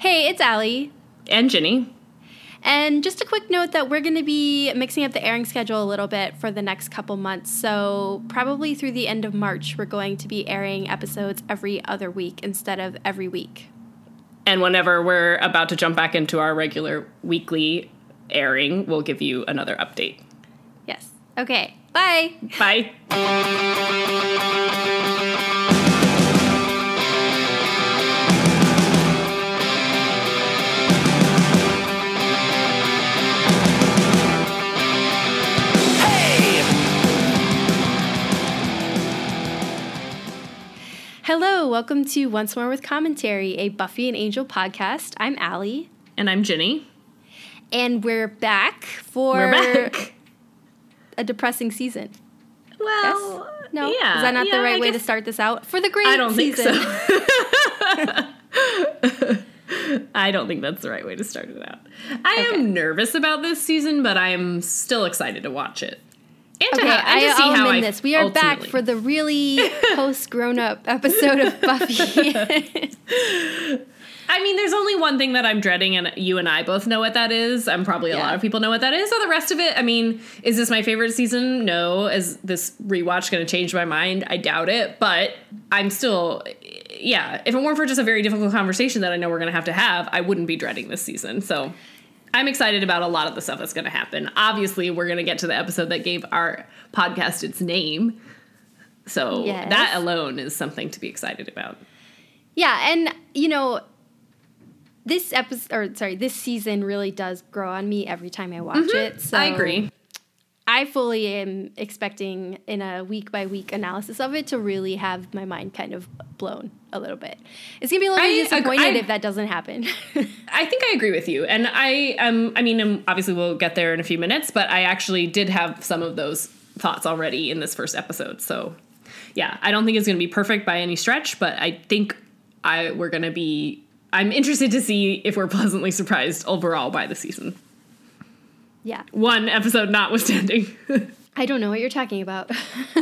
Hey, it's Allie. And Ginny. And just a quick note that we're going to be mixing up the airing schedule a little bit for the next couple months. So, probably through the end of March, we're going to be airing episodes every other week instead of every week. And whenever we're about to jump back into our regular weekly airing, we'll give you another update. Yes. Okay. Bye. Bye. Hello, welcome to Once More with Commentary, a Buffy and Angel podcast. I'm Allie. And I'm Ginny. And we're back for We're back. a depressing season. Well, Yes? No? yeah, Is that not yeah, the right I way to start this out? For the great I don't think so. I don't think that's the right way to start it out. I Okay. am nervous about this season, but I am still excited to watch it. And to, Okay, ha- and to I, see I'll how I this. We are back for the really post grown up episode of Buffy. I mean, there's only one thing that I'm dreading, and you and I both know what that is. I'm probably a Yeah. lot of people know what that is. So the rest of it, I mean, is this my favorite season? No. Is this rewatch going to change my mind? I doubt it. But I'm still, yeah. If it weren't for just a very difficult conversation that I know we're going to have to have, I wouldn't be dreading this season. So I'm excited about a lot of the stuff that's going to happen. Obviously, we're going to get to the episode that gave our podcast its name. So Yes. that alone is something to be excited about. yeah, and you know, this episode or sorry, this season really does grow on me every time I watch it. So Mm-hmm. I agree. I fully am expecting in a week by week analysis of it to really have my mind kind of blown a little bit. It's gonna be a little I disappointed I- if that doesn't happen. I think I agree with you, and I um I mean um, obviously we'll get there in a few minutes, but I actually did have some of those thoughts already in this first episode. So yeah, I don't think it's going to be perfect by any stretch, but I think I we're going to be. I'm interested to see if we're pleasantly surprised overall by the season. Yeah, One episode notwithstanding. I don't know what you're talking about.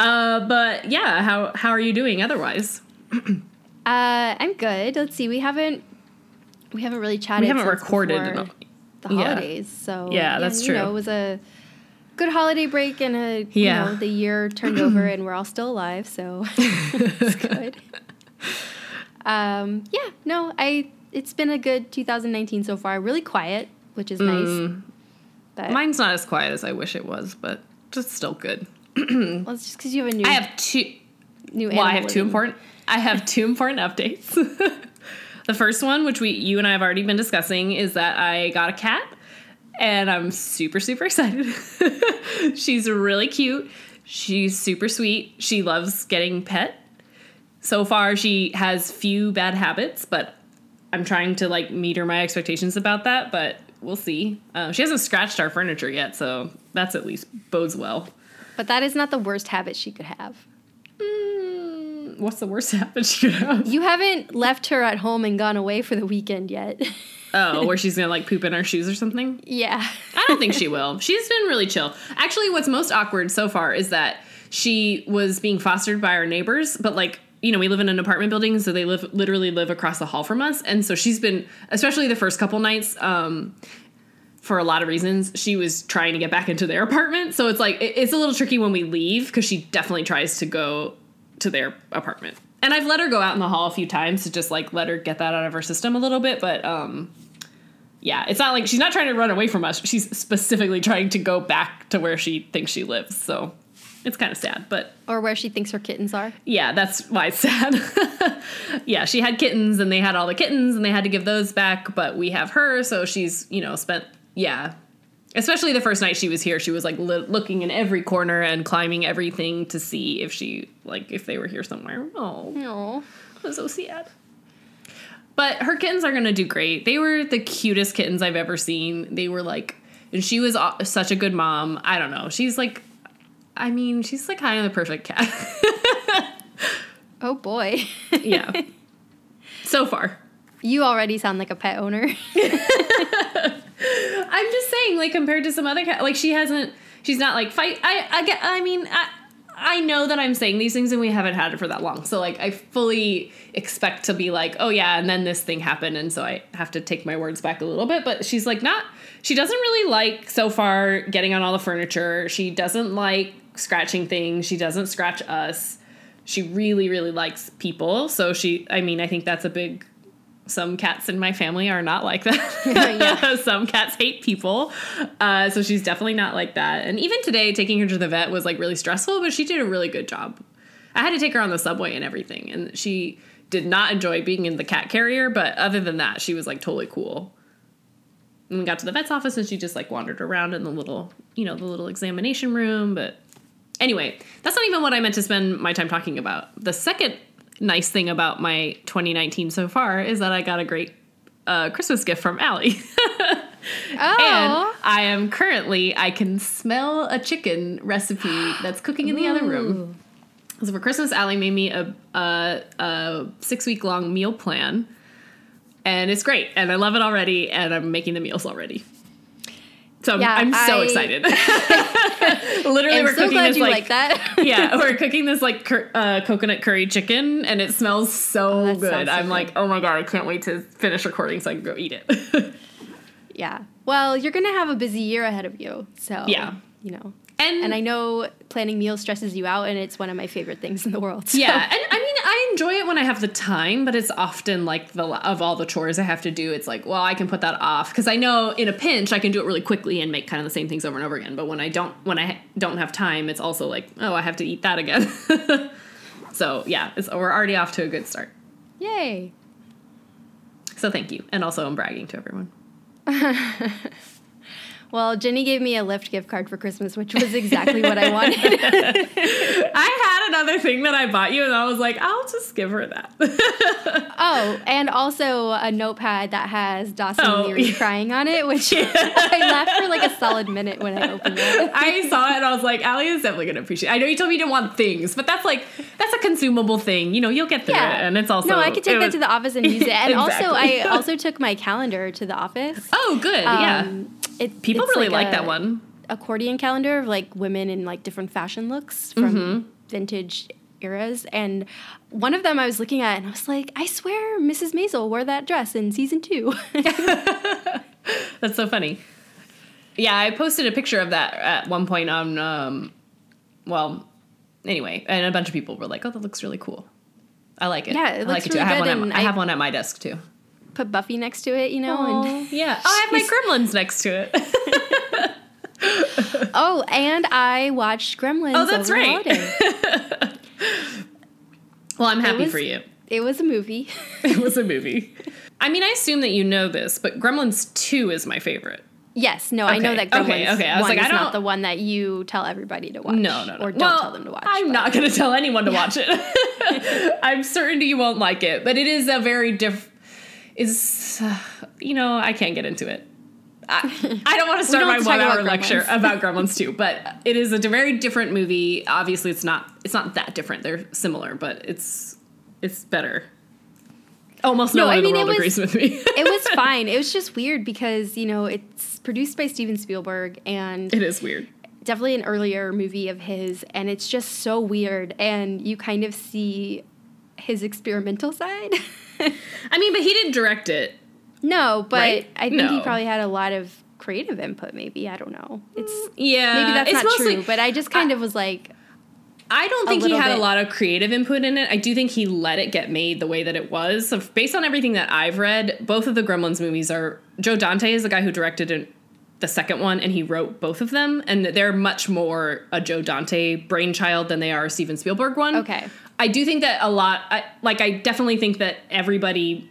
uh, but yeah, how how are you doing otherwise? Uh, I'm good. Let's see. We haven't we haven't really chatted. We haven't recorded before in a- the yeah. holidays, so Yeah, that's you true. Know, it was a good holiday break, and a Yeah. you know the year turned over, and we're all still alive, so it's good. Um, yeah, no, I it's been a good 2019 so far. Really quiet, which is Mm. nice. But Mine's not as quiet as I wish it was, but just still good. well, it's just because you have a new I have two. new. Well, I have two important. I have two important updates. the first one, which we you and I have already been discussing, is that I got a cat, and I'm super super excited. She's really cute. She's super sweet. She loves getting pet. So far, she has few bad habits, but I'm trying to like meter my expectations about that. But we'll see. Uh, she hasn't scratched our furniture yet, so that's at least bodes well. But that is not the worst habit she could have. Mm, what's the worst habit she could have? You haven't left her at home and gone away for the weekend yet. Oh, where she's gonna like poop in our shoes or something? yeah. I don't think she will. She's been really chill. Actually, what's most awkward so far is that she was being fostered by our neighbors, but like, you know, we live in an apartment building, so they live literally live across the hall from us. And so she's been, especially the first couple nights, um, for a lot of reasons, she was trying to get back into their apartment. So it's like, it- it's a little tricky when we leave because she definitely tries to go to their apartment. And I've let her go out in the hall a few times to just like let her get that out of her system a little bit, but um yeah, it's not like she's not trying to run away from us. She's specifically trying to go back to where she thinks she lives. So it's kind of sad, but Or where she thinks her kittens are. yeah, that's why it's sad. yeah, she had kittens and they had all the kittens and they had to give those back, but we have her, so she's, you know, spent yeah. Especially the first night she was here, she was like li- looking in every corner and climbing everything to see if she like if they were here somewhere. Oh, No. it was so sad. But her kittens are gonna do great. They were the cutest kittens I've ever seen. They were like, and she was such a good mom. I don't know. She's like, I mean, she's like kind of the perfect cat. Oh boy. yeah. So far. you already sound like a pet owner. I'm just saying, like compared to some other cat, like she hasn't. She's not like fight. I I get. I mean, I I know that I'm saying these things and we haven't had it for that long. So like I fully expect to be like, oh yeah, and then this thing happened and so I have to take my words back a little bit, but she's like not she doesn't really like so far getting on all the furniture. She doesn't like scratching things. She doesn't scratch us. She really really likes people. So she I mean, I think that's a big some cats in my family are not like that. some cats hate people. Uh, so she's definitely not like that. And even today, taking her to the vet was like really stressful, but she did a really good job. I had to take her on the subway and everything. And she did not enjoy being in the cat carrier, but other than that, she was like totally cool. And we got to the vet's office and she just like wandered around in the little, you know, the little examination room. But anyway, that's not even what I meant to spend my time talking about. The second nice thing about my 2019 so far is that I got a great uh, Christmas gift from Allie. oh. And I am currently, I can smell a chicken recipe that's cooking in the Ooh. other room. So for Christmas, Allie made me a, a, a six week long meal plan. And it's great. And I love it already. And I'm making the meals already. So yeah, I'm, I'm so I, excited. Literally, I'm we're so cooking this like, like, that. yeah, we're cooking this like cur- uh, coconut curry chicken, and it smells so oh, good. I'm so like, oh my god, I can't wait to finish recording so I can go eat it. yeah. Well, you're gonna have a busy year ahead of you, so yeah, you know, and, and I know planning meals stresses you out, and it's one of my favorite things in the world. So. Yeah, and I I enjoy it when I have the time, but it's often like the of all the chores I have to do, it's like, well, I can put that off because I know in a pinch I can do it really quickly and make kind of the same things over and over again. But when I don't, when I don't have time, it's also like, oh, I have to eat that again. so yeah, we're already off to a good start. Yay! So thank you, and also I'm bragging to everyone. Well, Ginny gave me a Lyft gift card for Christmas, which was exactly what I wanted. I had another thing that I bought you, and I was like, I'll just give her that. oh, and also a notepad that has Dawson oh, Leery crying on it, which yeah. I laughed for like a solid minute when I opened it. I saw it and I was like, Allie is definitely going to appreciate it. I know you told me you didn't want things, but that's like, that's a consumable thing. You know, you'll get through yeah. it. And it's also. No, I could take that was, to the office and use it. And exactly. also, I also took my calendar to the office. Oh, good. Um, yeah it, people really like, like that one accordion calendar of like women in like different fashion looks from mm-hmm. vintage eras and one of them I was looking at and I was like I swear Mrs. Maisel wore that dress in season 2 That's so funny. Yeah, I posted a picture of that at one point on um well anyway, and a bunch of people were like, "Oh, that looks really cool." I like it. Yeah, it I like it really too. I have, one at, I have one at my desk too put Buffy next to it, you know, Aww, and yeah, oh, I have my Gremlins next to it. oh, and I watched Gremlins. Oh, that's right. well, I'm happy was, for you. It was a movie. it was a movie. I mean, I assume that you know this, but Gremlins Two is my favorite. Yes, no, okay. I know that Gremlins okay, okay. I was like, I don't, not the one that you tell everybody to watch. No, no, no. Or don't well, tell them to watch. I'm but. not going to tell anyone to yeah. watch it. I'm certain you won't like it, but it is a very different is, uh, you know, I can't get into it. I, I don't want to start my one hour lecture about Gremlins 2, but it is a very different movie. Obviously, it's not it's not that different. They're similar, but it's it's better. Almost no, no one I mean, in the world was, agrees with me. it was fine. It was just weird because you know it's produced by Steven Spielberg, and it is weird. Definitely an earlier movie of his, and it's just so weird. And you kind of see his experimental side. I mean, but he didn't direct it. No, but right? I think no. he probably had a lot of creative input. Maybe I don't know. It's mm, yeah, maybe that's not mostly, true. But I just kind I, of was like, I don't think he had bit. a lot of creative input in it. I do think he let it get made the way that it was. So based on everything that I've read, both of the Gremlins movies are Joe Dante is the guy who directed the second one, and he wrote both of them, and they're much more a Joe Dante brainchild than they are a Steven Spielberg one. Okay. I do think that a lot, I, like, I definitely think that everybody,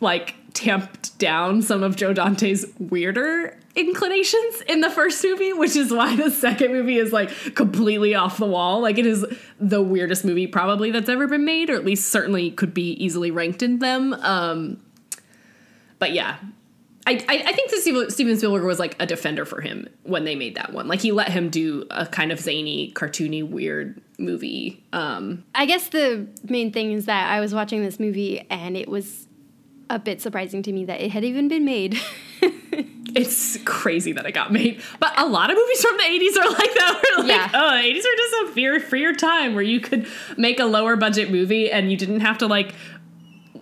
like, tamped down some of Joe Dante's weirder inclinations in the first movie, which is why the second movie is like completely off the wall. Like it is the weirdest movie probably that's ever been made, or at least certainly could be easily ranked in them. Um, but yeah, I, I, think that Steven Spielberg was like a defender for him when they made that one. Like he let him do a kind of zany, cartoony, weird movie. Um, I guess the main thing is that I was watching this movie and it was a bit surprising to me that it had even been made. it's crazy that it got made. But a lot of movies from the 80s are like that. Where like, Yeah. oh, the 80s are just a fear freer time where you could make a lower budget movie and you didn't have to like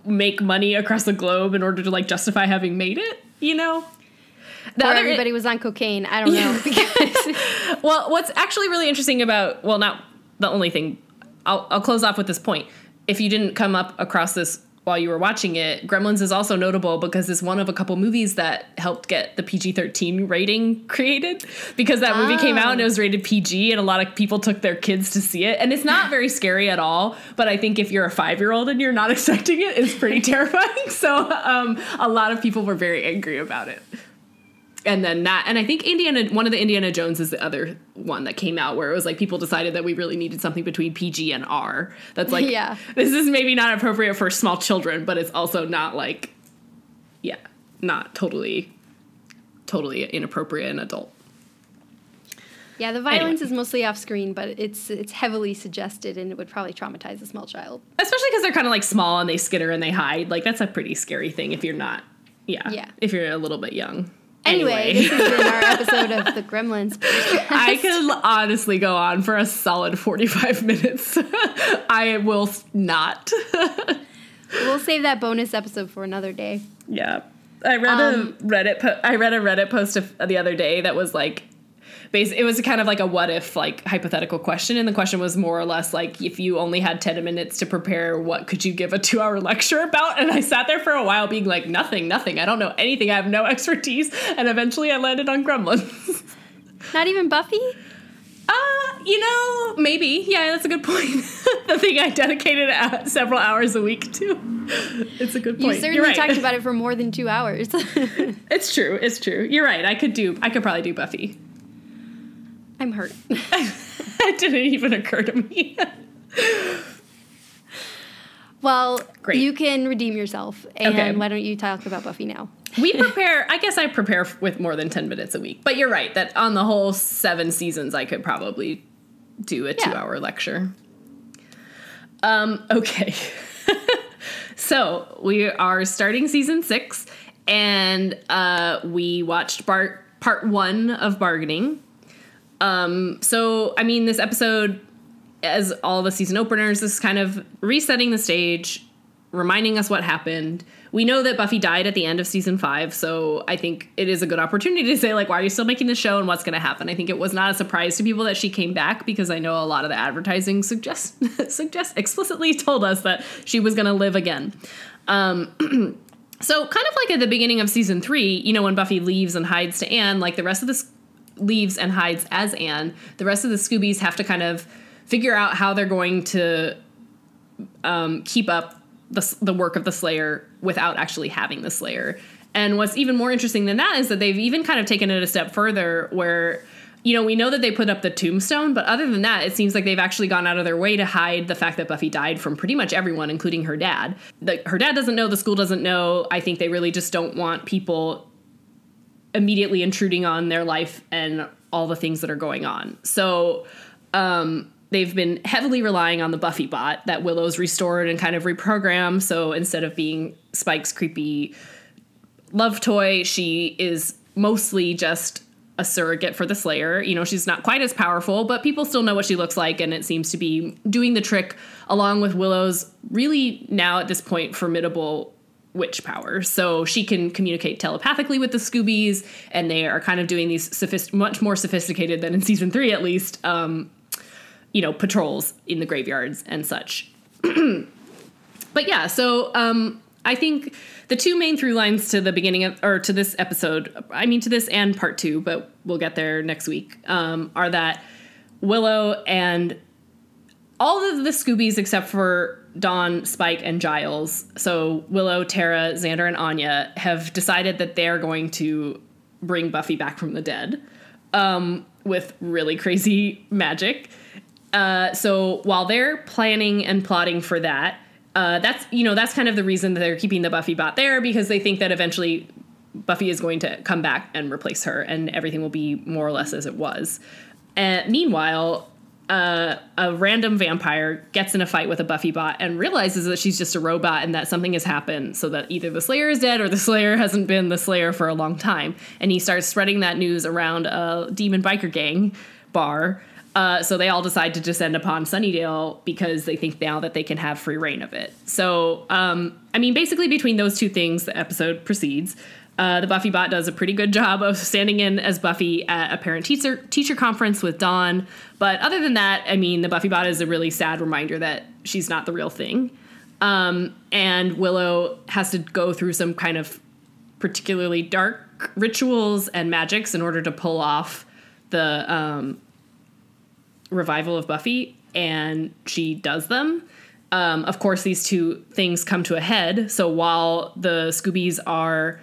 make money across the globe in order to like justify having made it, you know? The Or other- everybody was on cocaine. I don't know. Because well, what's actually really interesting about well, not the only thing. I'll I'll close off with this point. If you didn't come up across this while you were watching it, Gremlins is also notable because it's one of a couple movies that helped get the PG-13 rating created because that movie came out and it was rated PG and a lot of people took their kids to see it. And it's not very scary at all, but I think if you're a 5-year-old and you're not expecting it, it's pretty terrifying. So, um, a lot of people were very angry about it and then that and i think indiana one of the indiana jones is the other one that came out where it was like people decided that we really needed something between pg and r that's like Yeah. this is maybe not appropriate for small children but it's also not like yeah not totally totally inappropriate and adult yeah, the violence Anyway. is mostly off screen, but it's it's heavily suggested, and it would probably traumatize a small child. especially because they're kind of like small and they skitter and they hide like that's a pretty scary thing if you're not yeah Yeah. if you're a little bit young Anyway, this has been our episode of the Gremlins. I could honestly go on for a solid 45 minutes. I will not. we'll save that bonus episode for another day. yeah. I read Um, a Reddit po- I read a Reddit post of, the other day that was like bas- it was kind of like a what if like hypothetical question and the question was more or less like if you only had 10 minutes to prepare what could you give a 2-hour lecture about and I sat there for a while being like nothing nothing I don't know anything I have no expertise and eventually I landed on Gremlins. Not even Buffy. Uh, you know, maybe. Yeah, that's a good point. the thing I dedicated uh, several hours a week to. It's a good You point. certainly You're right. talked about it for more than two hours. it's true. It's true. You're right. I could do. I could probably do Buffy. I'm hurt. that didn't even occur to me. Well, Great. you can redeem yourself, and Okay. why don't you talk about Buffy now? we prepare. I guess I prepare with more than ten minutes a week. But you're right that on the whole seven seasons, I could probably do a Yeah. two-hour lecture. Um. Okay. so we are starting season six, and uh, we watched bar- part one of bargaining. Um. So I mean, this episode, as all the season openers, is kind of resetting the stage, reminding us what happened. We know that Buffy died at the end of season five, so I think it is a good opportunity to say, like, why are you still making the show and what's going to happen? I think it was not a surprise to people that she came back because I know a lot of the advertising suggest suggest explicitly told us that she was going to live again. Um, so kind of like at the beginning of season three, you know, when Buffy leaves and hides to Anne, like the rest of this leaves and hides as Anne, the rest of the Scoobies have to kind of figure out how they're going to um, keep up the, the work of the Slayer without actually having the Slayer. And what's even more interesting than that is that they've even kind of taken it a step further where, you know, we know that they put up the tombstone, but other than that, it seems like they've actually gone out of their way to hide the fact that Buffy died from pretty much everyone, including her dad. Her dad doesn't know, the school doesn't know. I think they really just don't want people immediately intruding on their life and all the things that are going on. So um, they've been heavily relying on the Buffy bot that Willow's restored and kind of reprogrammed. So instead of being Spike's creepy love toy, she is mostly just a surrogate for the Slayer. You know, she's not quite as powerful, but people still know what she looks like, and it seems to be doing the trick along with Willow's really now at this point formidable witch power. So she can communicate telepathically with the Scoobies, and they are kind of doing these sophist- much more sophisticated than in season three, at least. Um, you know, patrols in the graveyards and such. but yeah, so um, I think the two main through lines to the beginning of, or to this episode, I mean, to this and part two, but we'll get there next week, um, are that Willow and all of the Scoobies except for Dawn, Spike, and Giles, so Willow, Tara, Xander, and Anya, have decided that they're going to bring Buffy back from the dead um, with really crazy magic. Uh, so while they're planning and plotting for that, uh, that's you know that's kind of the reason that they're keeping the Buffy bot there because they think that eventually Buffy is going to come back and replace her, and everything will be more or less as it was. And meanwhile, uh, a random vampire gets in a fight with a Buffy bot and realizes that she's just a robot and that something has happened so that either the Slayer is dead or the Slayer hasn't been the Slayer for a long time. And he starts spreading that news around a demon biker gang bar. Uh, so they all decide to descend upon Sunnydale because they think now that they can have free reign of it. So, um, I mean, basically, between those two things, the episode proceeds. Uh, the Buffy bot does a pretty good job of standing in as Buffy at a parent teacher teacher conference with Dawn. But other than that, I mean, the Buffy bot is a really sad reminder that she's not the real thing. Um, and Willow has to go through some kind of particularly dark rituals and magics in order to pull off the um, revival of Buffy, and she does them. Um, of course, these two things come to a head. So while the Scoobies are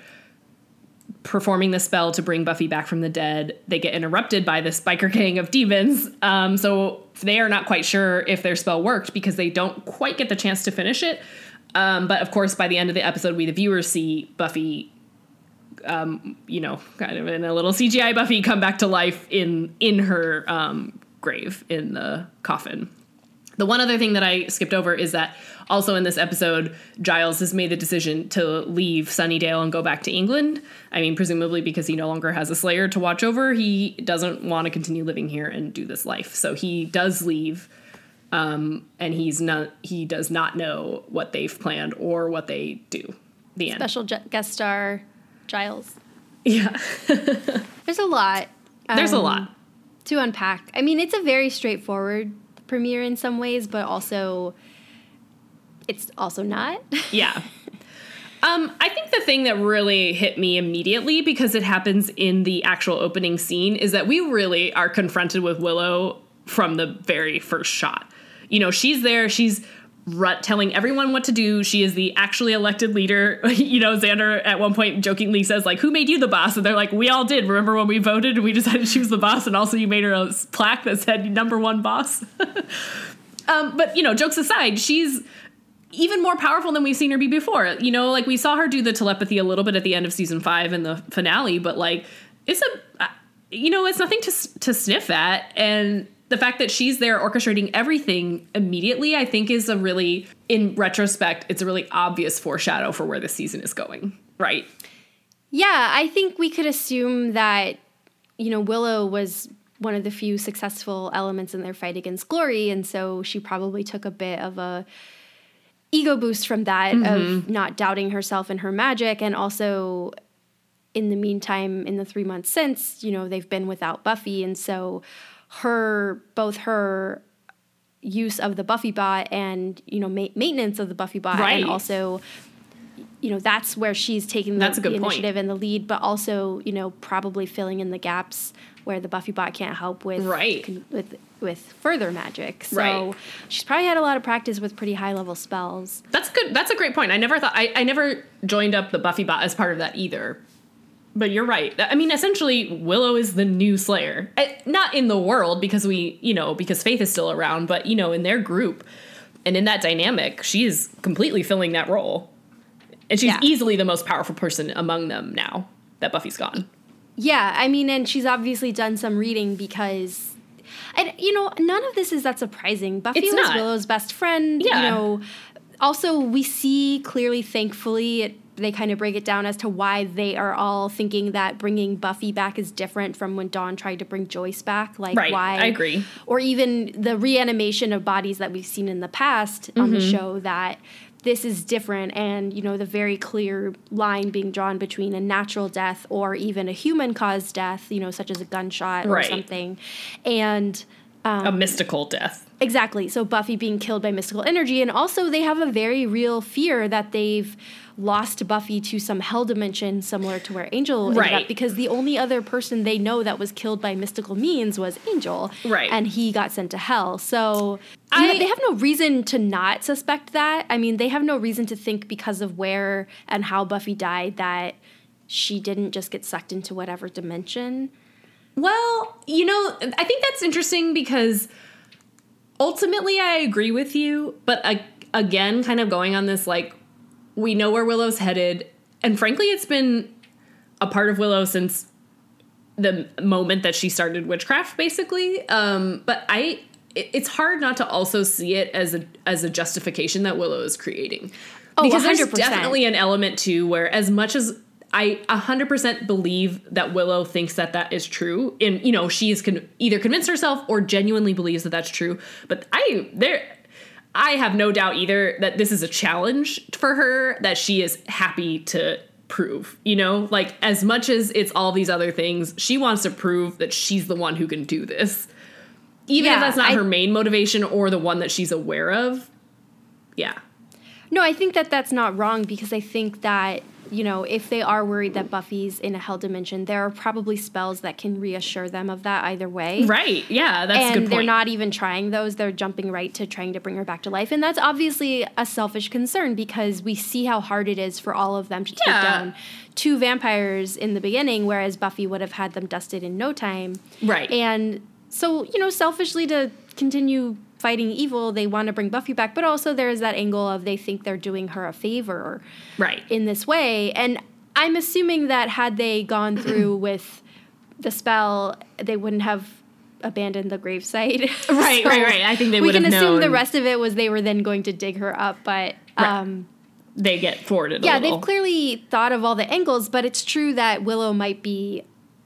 performing the spell to bring Buffy back from the dead, they get interrupted by this biker gang of demons. Um, so they are not quite sure if their spell worked because they don't quite get the chance to finish it. Um, but of course, by the end of the episode, we the viewers see Buffy, um, you know, kind of in a little CGI Buffy come back to life in in her um, grave in the coffin. The one other thing that I skipped over is that also in this episode, Giles has made the decision to leave Sunnydale and go back to England. I mean, presumably because he no longer has a Slayer to watch over, he doesn't want to continue living here and do this life. So he does leave, um, and he's not. He does not know what they've planned or what they do. The end. Special guest star Giles. Yeah. There's a lot. There's a um, lot. to unpack. I mean, it's a very straightforward premiere in some ways, but also it's also not. Yeah. Um, I think the thing that really hit me immediately because it happens in the actual opening scene is that we really are confronted with Willow from the very first shot. You know, she's there, she's rut telling everyone what to do. She is the actually elected leader. you know, Xander at one point jokingly says like, "Who made you the boss?" And they're like, "We all did. Remember when we voted and we decided she was the boss, and also you made her a plaque that said number one boss." um, but you know, jokes aside, she's even more powerful than we've seen her be before. You know, like we saw her do the telepathy a little bit at the end of season five in the finale, but like it's a, uh, you know, it's nothing to to sniff at. And the fact that she's there orchestrating everything immediately, I think, is a really, in retrospect, it's a really obvious foreshadow for where the season is going. Right? Yeah, I think we could assume that, you know, Willow was one of the few successful elements in their fight against Glory, and so she probably took a bit of a ego boost from that of mm-hmm. not doubting herself and her magic, and also in the meantime, in the three months since, you know, they've been without Buffy, and so her both her use of the Buffy bot and you know ma- maintenance of the Buffy bot, Right. and also you know that's where she's taking the, That's a good the point. initiative and the lead, but also you know probably filling in the gaps where the Buffy bot can't help with Right. con- with with further magic. So Right. she's probably had a lot of practice with pretty high level spells. That's good. That's a great point. I never thought I, I never joined up the Buffy bot as part of that either. But you're right. I mean, essentially, Willow is the new Slayer. Eh, Not in the world because we, you know, because Faith is still around, but you know, in their group and in that dynamic, she is completely filling that role, and she's Yeah. easily the most powerful person among them now that Buffy's gone. Yeah, I mean, and she's obviously done some reading because, and you know, none of this is that surprising. Buffy It's was not. Willow's best friend. Yeah. You know, also we see clearly, thankfully, it, they kind of break it down as to why they are all thinking that bringing Buffy back is different from when Dawn tried to bring Joyce back. Like, Right, why? I agree. Or even the reanimation of bodies that we've seen in the past on the Mm-hmm. show that this is different and you know the very clear line being drawn between a natural death or even a human caused death you know such as a gunshot or something. And Um, a mystical death. exactly so buffy being killed by mystical energy and also they have a very real fear that they've lost buffy to some hell dimension similar to where angel ended Right. up because the only other person they know that was killed by mystical means was angel Right. and he got sent to hell so I- they have no reason to not suspect that i mean they have no reason to think because of where and how buffy died that she didn't just get sucked into whatever dimension Well, you know, I think that's interesting because ultimately I agree with you, but I, again, kind of going on this like, we know where Willow's headed. And frankly, it's been a part of Willow since the moment that she started witchcraft, basically. Um, but I, it, it's hard not to also see it as a as a justification that Willow is creating. Oh, because 100%. there's definitely an element too where as much as I 100% believe that Willow thinks that that is true and you know she's con- either convinced herself or genuinely believes that that's true but I there I have no doubt either that this is a challenge for her that she is happy to prove. You know, like as much as it's all these other things, she wants to prove that she's the one who can do this. Even if that's not I- her main motivation or the one that she's aware of. Yeah. No, I think that that's not wrong because I think that, you know, if they are worried that Buffy's in a hell dimension, there are probably spells that can reassure them of that either way. Right. Yeah, that's a good point. they're not even trying those. They're jumping right to trying to bring her back to life. And that's obviously a selfish concern because we see how hard it is for all of them to take Yeah. down two vampires in the beginning, whereas Buffy would have had them dusted in no time. Right. And so, you know, selfishly to continue fighting evil, they want to bring Buffy back, but also there's that angle of they think they're doing her a favor right. in this way. And I'm assuming that had they gone through with the spell, they wouldn't have abandoned the gravesite. Right, right, right. I think they would. Have known. We can assume the rest of it was they were then going to dig her up, but Right. um, they get forwarded yeah, a little. they've clearly thought of all the angles, but it's true that Willow might be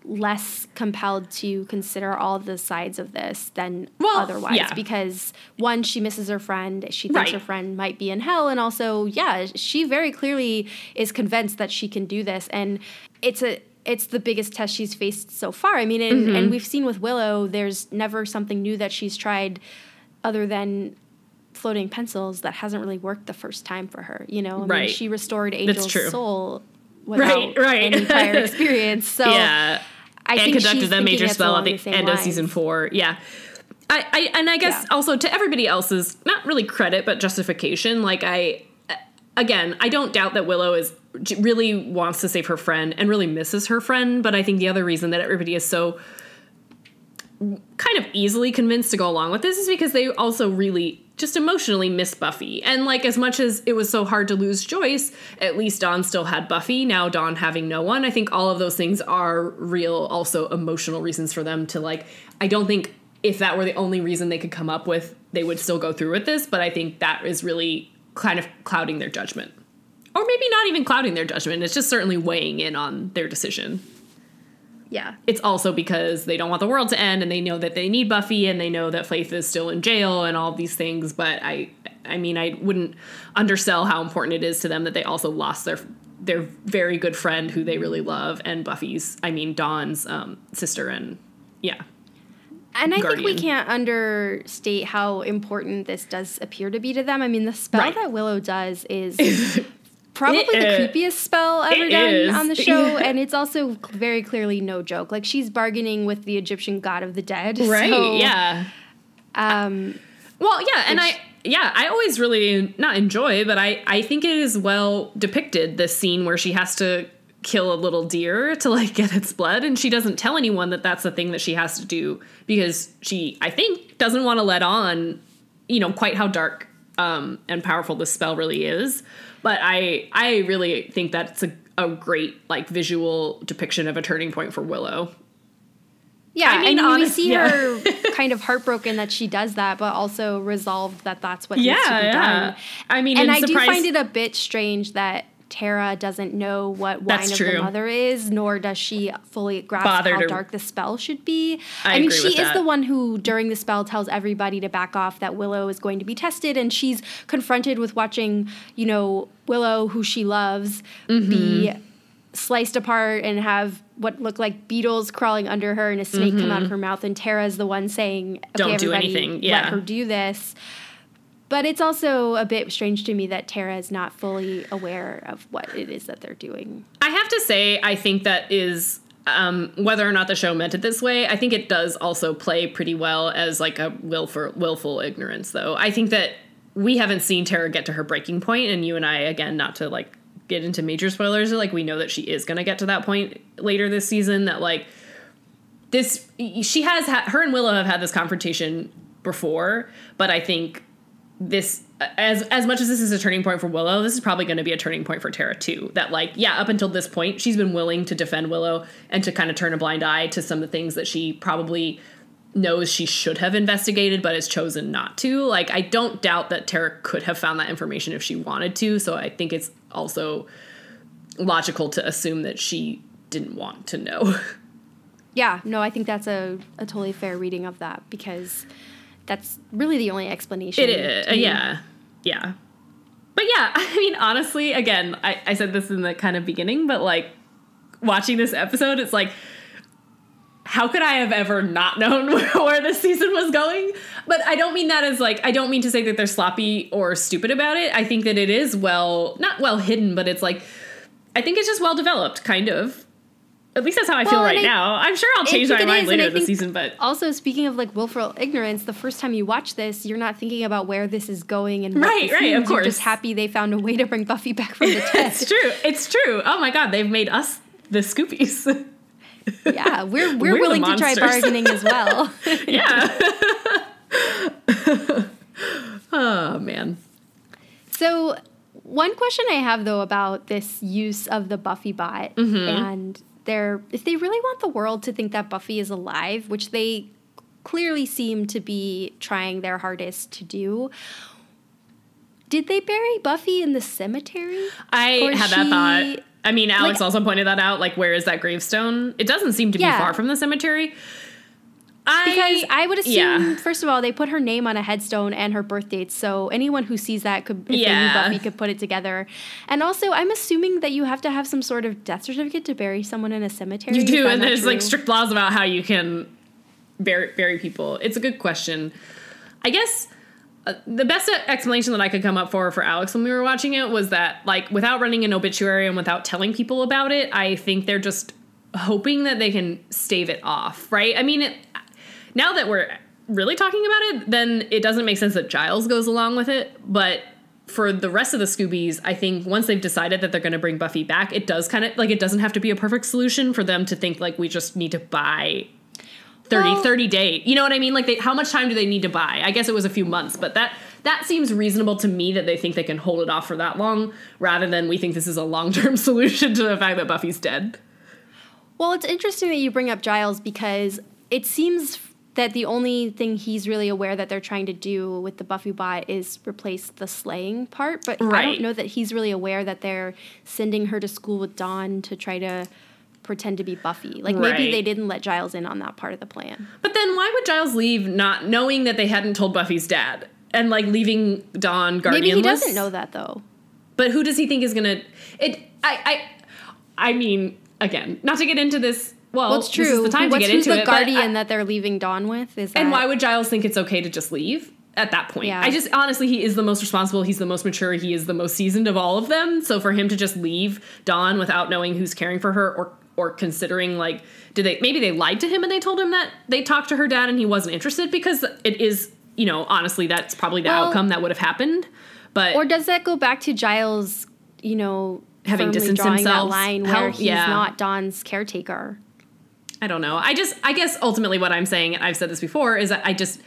less compelled to consider all the sides of this than Well, otherwise yeah. because one she misses her friend she thinks Right. her friend might be in hell and also yeah she very clearly is convinced that she can do this and it's a it's the biggest test she's faced so far i mean and, Mm-hmm. and we've seen with willow there's never something new that she's tried other than floating pencils that hasn't really worked the first time for her you know I mean, Right. she restored angel's soul without Right, right. any prior experience so yeah. I and think conducted the major spell at the, the end of season four. Yeah. I, I and I guess Yeah. also to everybody else's not really credit but justification. Like I, again, I don't doubt that Willow is really wants to save her friend and really misses her friend. But I think the other reason that everybody is so kind of easily convinced to go along with this is because they also really just emotionally miss Buffy. And like as much as it was so hard to lose Joyce, at least Dawn still had Buffy. Now Dawn having no one. I think all of those things are real also emotional reasons for them to like I don't think if that were the only reason they could come up with, they would still go through with this, but I think that is really kind of clouding their judgment. Or maybe not even clouding their judgment. It's just certainly weighing in on their decision yeah it's also because they don't want the world to end and they know that they need Buffy and they know that Faith is still in jail and all these things but I I mean I wouldn't undersell how important it is to them that they also lost their their very good friend who they really love and Buffy's I mean Dawn's um, sister and yeah And I think we can't understate how important this does appear to be to them. I mean, the spell Right. that Willow does is probably It the creepiest spell ever done is. on the show, and it's also very clearly no joke. Like she's bargaining with the Egyptian god of the dead. right so, yeah Um, Well, yeah, and I yeah, I always really not enjoy, but I I think it is well depicted this scene where she has to kill a little deer to like get its blood and she doesn't tell anyone that that's the thing that she has to do because she I think doesn't want to let on you know quite how dark um and powerful this spell really is. But I I really think that's a a great like visual depiction of a turning point for Willow. yeah, I mean, and we see yeah. her kind of heartbroken that she does that, but also resolved that that's what needs to be done. I mean, and I do find it a bit strange that Tara doesn't know what wine That's of true. the mother is, nor does she fully grasp Bother how to- dark the spell should be. I mean, agree she is that. the one who, during the spell, tells everybody to back off that Willow is going to be tested, and she's confronted with watching, you know, Willow, who she loves, Mm-hmm. be sliced apart and have what look like beetles crawling under her and a snake come out of her mouth, and Tara's the one saying, "Okay, Mm-hmm. Don't do everybody, anything." let her do this." But it's also a bit strange to me that Tara is not fully aware of what it is that they're doing. I have to say, I think that is um, whether or not the show meant it this way. I think it does also play pretty well as like a willful, willful ignorance, though. I think that we haven't seen Tara get to her breaking point, and you and I, again, not to like get into major spoilers, like we know that she is going to get to that point later this season. That like this, she has ha- her and Willow have had this confrontation before, but I think this as as much as this is a turning point for Willow, this is probably going to be a turning point for Tara too. That like yeah, up until this point, she's been willing to defend Willow and to kind of turn a blind eye to some of the things that she probably knows she should have investigated but has chosen not to. Like I don't doubt that Tara could have found that information if she wanted to, so I think it's also logical to assume that she didn't want to know. Yeah, no, I think that's a, a totally fair reading of that because that's really the only explanation. It is, uh, yeah, yeah. But yeah, I mean, honestly, again, I, I said this in the kind of beginning, but like watching this episode, it's like, how could I have ever not known where this season was going? But I don't mean that as like, I don't mean to say that they're sloppy or stupid about it. I think that it is well, not well hidden, but it's like, I think it's just well developed, kind of. At least that's how I feel right I, now. I'm sure I'll change my mind is, later in the season, but also speaking of like willful ignorance, the first time you watch this, you're not thinking about where this is going and right, right, of course. You're just happy they found a way to bring Buffy back from the dead. it's true. It's true. Oh my god, they've made us the Scoobies. yeah, we're we're, we're willing to try bargaining as well. yeah. oh man. So one question I have though about this use of the Buffy bot mm-hmm. and they're if they really want the world to think that Buffy is alive, which they clearly seem to be trying their hardest to do. Did they bury Buffy in the cemetery? I had she, that thought. I mean, Alex like, also pointed that out. Like, where is that gravestone? It doesn't seem to yeah. be far from the cemetery. I, because I would assume, yeah. first of all, they put her name on a headstone and her birth date, so anyone who sees that could, if yeah. they knew Buffy, could put it together. And also, I'm assuming that you have to have some sort of death certificate to bury someone in a cemetery. You do, and there's true? like strict laws about how you can bury, bury people. It's a good question. I guess uh, the best explanation that I could come up for for Alex when we were watching it was that, like, without running an obituary and without telling people about it, I think they're just hoping that they can stave it off, right? I mean, it, now that we're really talking about it, then it doesn't make sense that Giles goes along with it. But for the rest of the Scoobies, I think once they've decided that they're going to bring Buffy back, it does kind of like it doesn't have to be a perfect solution for them to think like we just need to buy 30 well, 30 day. You know what I mean? Like they, how much time do they need to buy? I guess it was a few months, but that that seems reasonable to me that they think they can hold it off for that long rather than we think this is a long-term solution to the fact that Buffy's dead. Well, it's interesting that you bring up Giles because it seems that the only thing he's really aware that they're trying to do with the Buffy bot is replace the slaying part. But right. I don't know that he's really aware that they're sending her to school with Dawn to try to pretend to be Buffy. Like right. maybe they didn't let Giles in on that part of the plan. But then why would Giles leave not knowing that they hadn't told Buffy's dad and like leaving Dawn guardianless? Maybe he doesn't know that though. But who does he think is gonna? It. I. I. I mean, again, not to get into this well, well, it's true. The time What's, to get into the it, guardian I, that they're leaving Dawn with? Is and why would Giles think it's okay to just leave at that point? Yeah. I just honestly, he is the most responsible. He's the most mature. He is the most seasoned of all of them. So for him to just leave Dawn without knowing who's caring for her or or considering like did they maybe they lied to him and they told him that they talked to her dad and he wasn't interested because it is you know honestly that's probably the well, outcome that would have happened but or does that go back to giles you know having distanced himself that line where he's yeah. not dawn's caretaker I don't know. I just, I guess ultimately what I'm saying, and I've said this before, is that I just,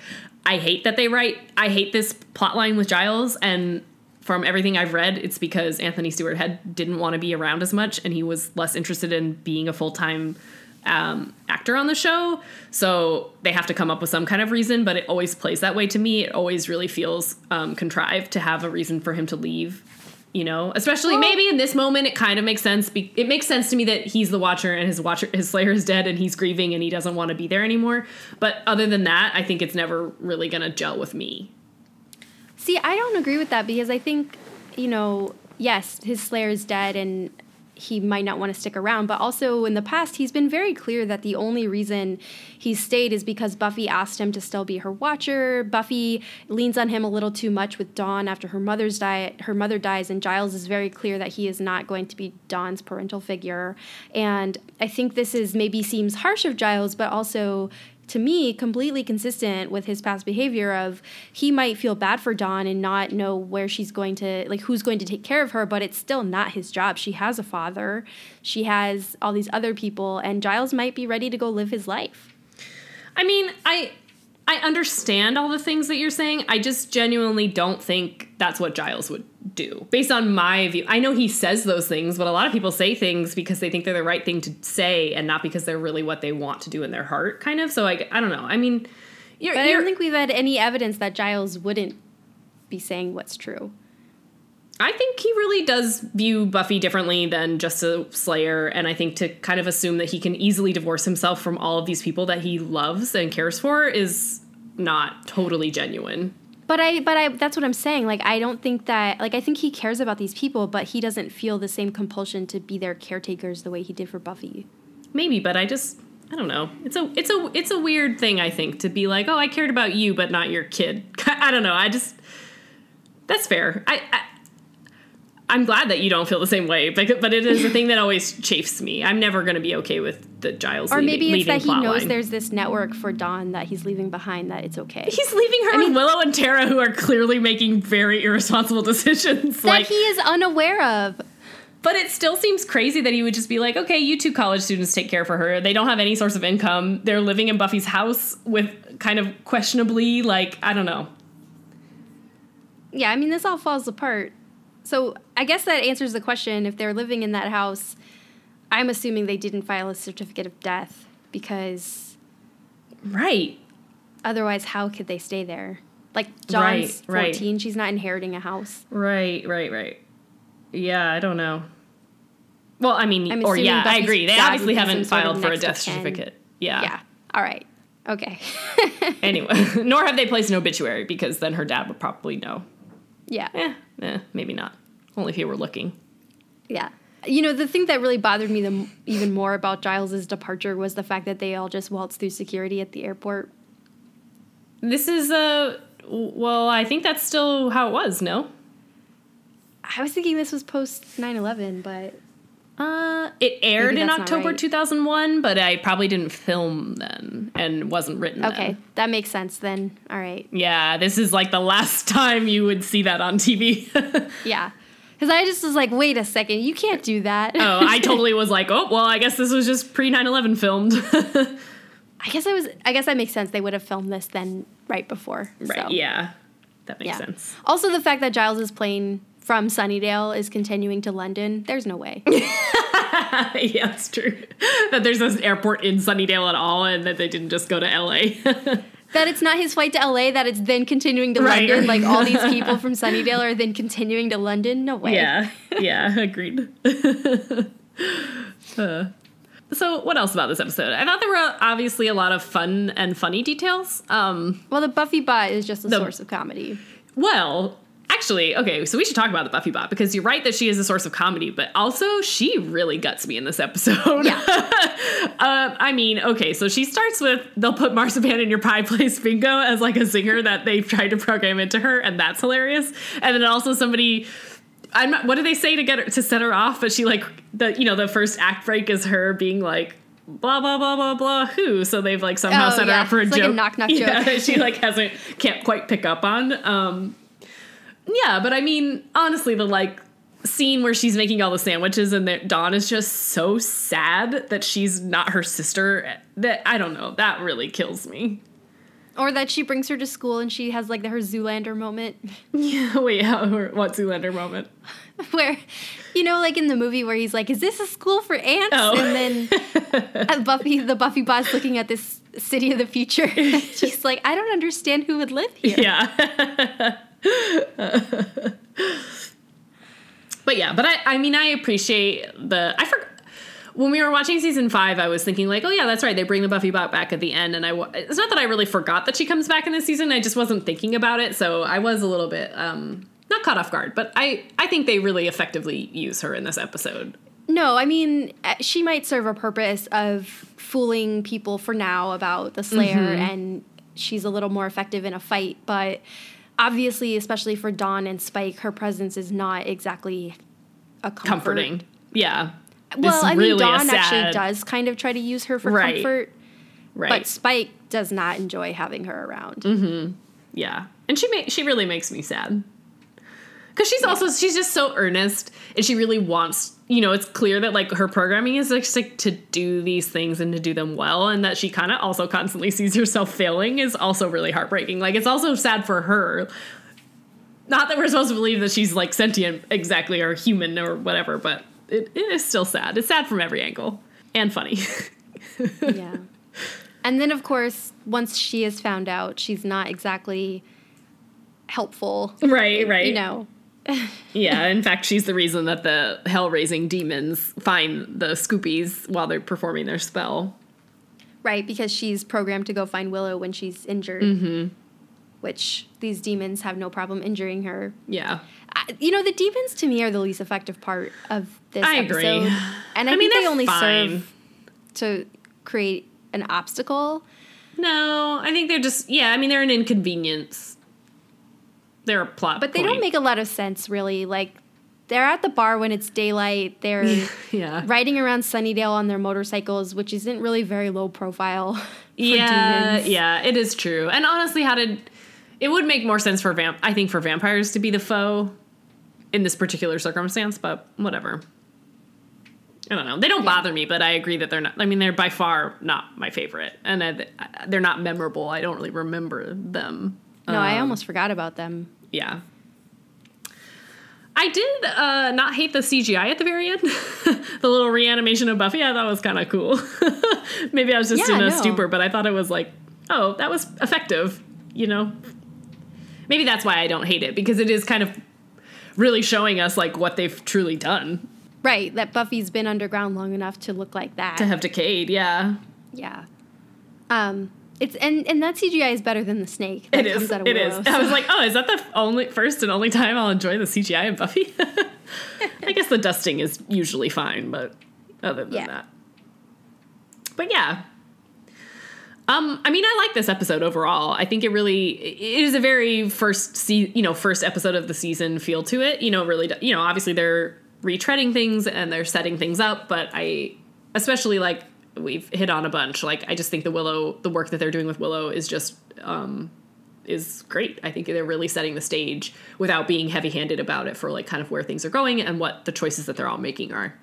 I hate that they write, I hate this plot line with Giles. And from everything I've read, it's because Anthony Stewart Head didn't want to be around as much and he was less interested in being a full time um, actor on the show. So they have to come up with some kind of reason, but it always plays that way to me. It always really feels um, contrived to have a reason for him to leave you know? Especially well, maybe in this moment it kind of makes sense be- it makes sense to me that he's the watcher and his watcher his slayer is dead and he's grieving and he doesn't want to be there anymore. But other than that i think it's never really gonna gel with me. See i don't agree with that because i think you know yes his slayer is dead and he might not want to stick around. But also in the past, he's been very clear that the only reason he stayed is because Buffy asked him to still be her watcher. Buffy leans on him a little too much with Dawn after her mother's die. Her mother dies, and Giles is very clear that he is not going to be Dawn's parental figure. And I think this is maybe seems harsh of Giles, but also to me completely consistent with his past behavior of he might feel bad for Dawn and not know where she's going to like who's going to take care of her but it's still not his job. She has a father. She has all these other people and Giles might be ready to go live his life. I mean I I understand all the things that you're saying. I just genuinely don't think that's what Giles would do based on my view. I know he says those things, but a lot of people say things because they think they're the right thing to say and not because they're really what they want to do in their heart, kind of. So I, I don't know. I mean, you're, but I don't think we've had any evidence that Giles wouldn't be saying what's true. I think he really does view Buffy differently than just a Slayer, and I think to kind of assume that he can easily divorce himself from all of these people that he loves and cares for is not totally genuine. But I, but I, that's what I'm saying. Like, I don't think that, like, I think he cares about these people, but he doesn't feel the same compulsion to be their caretakers the way he did for Buffy. Maybe, but I just, I don't know. It's a, it's a, it's a weird thing. I think to be like, oh, I cared about you, but not your kid. I don't know. I just, that's fair. I, I I'm glad that you don't feel the same way, but but it is a thing that always chafes me. I'm never going to be okay with the Giles. Or maybe it's that he knows line. there's this network for Dawn that he's leaving behind. That it's okay. He's leaving her I mean, Willow and Tara, who are clearly making very irresponsible decisions that like, he is unaware of. But it still seems crazy that he would just be like, okay, you two college students take care for her. They don't have any source of income. They're living in Buffy's house with kind of questionably, like, I don't know. Yeah, I mean, this all falls apart so I guess that answers the question. If they're living in that house, I'm assuming they didn't file a certificate of death because. Right. Otherwise, how could they stay there? Like John's right, 14, right. she's not inheriting a house. Right, right, right. Yeah, I don't know. Well, I mean, I'm or yeah, Buffy's I agree. They obviously haven't filed for a death certificate. Yeah. Yeah. All right. Okay. anyway, nor have they placed an obituary because then her dad would probably know. Yeah. Eh, eh, maybe not. Only if he were looking. Yeah. You know, the thing that really bothered me the, even more about Giles's departure was the fact that they all just waltzed through security at the airport. This is a well, I think that's still how it was, no? I was thinking this was post 9/11, but uh, it aired in October right. 2001, but I probably didn't film then and wasn't written. Okay, then. that makes sense then. All right. Yeah, this is like the last time you would see that on TV. yeah. Because I just was like, wait a second, you can't do that. oh, I totally was like, oh, well, I guess this was just pre 9 11 filmed. I guess I was. I guess that makes sense. They would have filmed this then right before. Right. So. Yeah. That makes yeah. sense. Also, the fact that Giles is playing from Sunnydale is continuing to London, there's no way. yeah, it's true. That there's this airport in Sunnydale at all and that they didn't just go to LA. That it's not his flight to LA, that it's then continuing to right. London. Like all these people from Sunnydale are then continuing to London. No way. Yeah, yeah, agreed. uh, so, what else about this episode? I thought there were obviously a lot of fun and funny details. Um, well, the Buffy bot is just a the, source of comedy. Well, Actually, okay, so we should talk about the Buffy bot because you're right that she is a source of comedy, but also she really guts me in this episode. Yeah. uh, I mean, okay, so she starts with they'll put marzipan in your pie place bingo as like a singer that they've tried to program into her, and that's hilarious. And then also somebody. I'm not, what do they say to get her to set her off? But she like the you know the first act break is her being like blah blah blah blah blah who so they've like somehow oh, set her up for a it's joke like a knock knock yeah, joke she like hasn't can't quite pick up on um yeah, but I mean, honestly, the like scene where she's making all the sandwiches and that Dawn is just so sad that she's not her sister that I don't know, that really kills me. Or that she brings her to school and she has like her Zoolander moment. Yeah, wait, how, what Zoolander moment? where, you know, like in the movie where he's like, "Is this a school for ants?" Oh. And then Buffy, the Buffy boss, looking at this city of the future, she's like, "I don't understand who would live here." Yeah. but yeah, but I, I mean, I appreciate the. I forgot when we were watching season five, I was thinking like, oh yeah, that's right. They bring the Buffy bot back at the end, and I. It's not that I really forgot that she comes back in this season. I just wasn't thinking about it, so I was a little bit um, not caught off guard. But I, I think they really effectively use her in this episode. No, I mean, uh, she might serve a purpose of fooling people for now about the Slayer, mm-hmm. and she's a little more effective in a fight, but obviously, especially for Dawn and Spike, her presence is not exactly a comfort. comforting. Yeah. Well, it's I mean, really Dawn actually does kind of try to use her for right. comfort, right? But Spike does not enjoy having her around. Mm-hmm. Yeah, and she ma- she really makes me sad because she's also she's just so earnest and she really wants you know it's clear that like her programming is just like to do these things and to do them well and that she kind of also constantly sees herself failing is also really heartbreaking like it's also sad for her not that we're supposed to believe that she's like sentient exactly or human or whatever, but it, it is still sad. It's sad from every angle and funny. yeah. And then, of course, once she is found out, she's not exactly helpful. right, right. You know. Yeah, in fact, she's the reason that the hell raising demons find the Scoobies while they're performing their spell. Right, because she's programmed to go find Willow when she's injured. Mm-hmm. Which these demons have no problem injuring her. Yeah. I, you know, the demons to me are the least effective part of this I episode. agree. And I, I mean, think they only fine. serve to create an obstacle. No, I think they're just yeah. I mean, they're an inconvenience. They're a plot, But they don't make a lot of sense, really. Like, they're at the bar when it's daylight. They're yeah. riding around Sunnydale on their motorcycles, which isn't really very low profile. For yeah, demons. yeah, it is true. And honestly, how did it would make more sense for vamp? I think for vampires to be the foe in this particular circumstance, but whatever. I don't know. They don't Yeah. bother me, but I agree that they're not. I mean, they're by far not my favorite, and I, they're not memorable. I don't really remember them. No, I Um, almost forgot about them. Yeah. I did uh, not hate the CGI at the very end. the little reanimation of Buffy, I thought was kind of cool. Maybe I was just Yeah, in a no. stupor, but I thought it was like, oh, that was effective, you know? Maybe that's why I don't hate it, because it is kind of really showing us like what they've truly done Right, that Buffy's been underground long enough to look like that. to have decayed. Yeah. yeah. Um, it's and and that CGI is better than the snake. That It is. comes out of It is. I was like, oh, is that the only first and only time I'll enjoy the CGI of Buffy? I guess the dusting is usually fine, but other than Yeah. that. But yeah. Um, I mean, I like this episode overall. I think it really it is a very first se- you know, first episode of the season feel to it. You know, really, you know, obviously they're retreading things and they're setting things up, but I especially like we've hit on a bunch. Like I just think the Willow, the work that they're doing with Willow is just um is great. I think they're really setting the stage without being heavy-handed about it for like kind of where things are going and what the choices that they're all making are.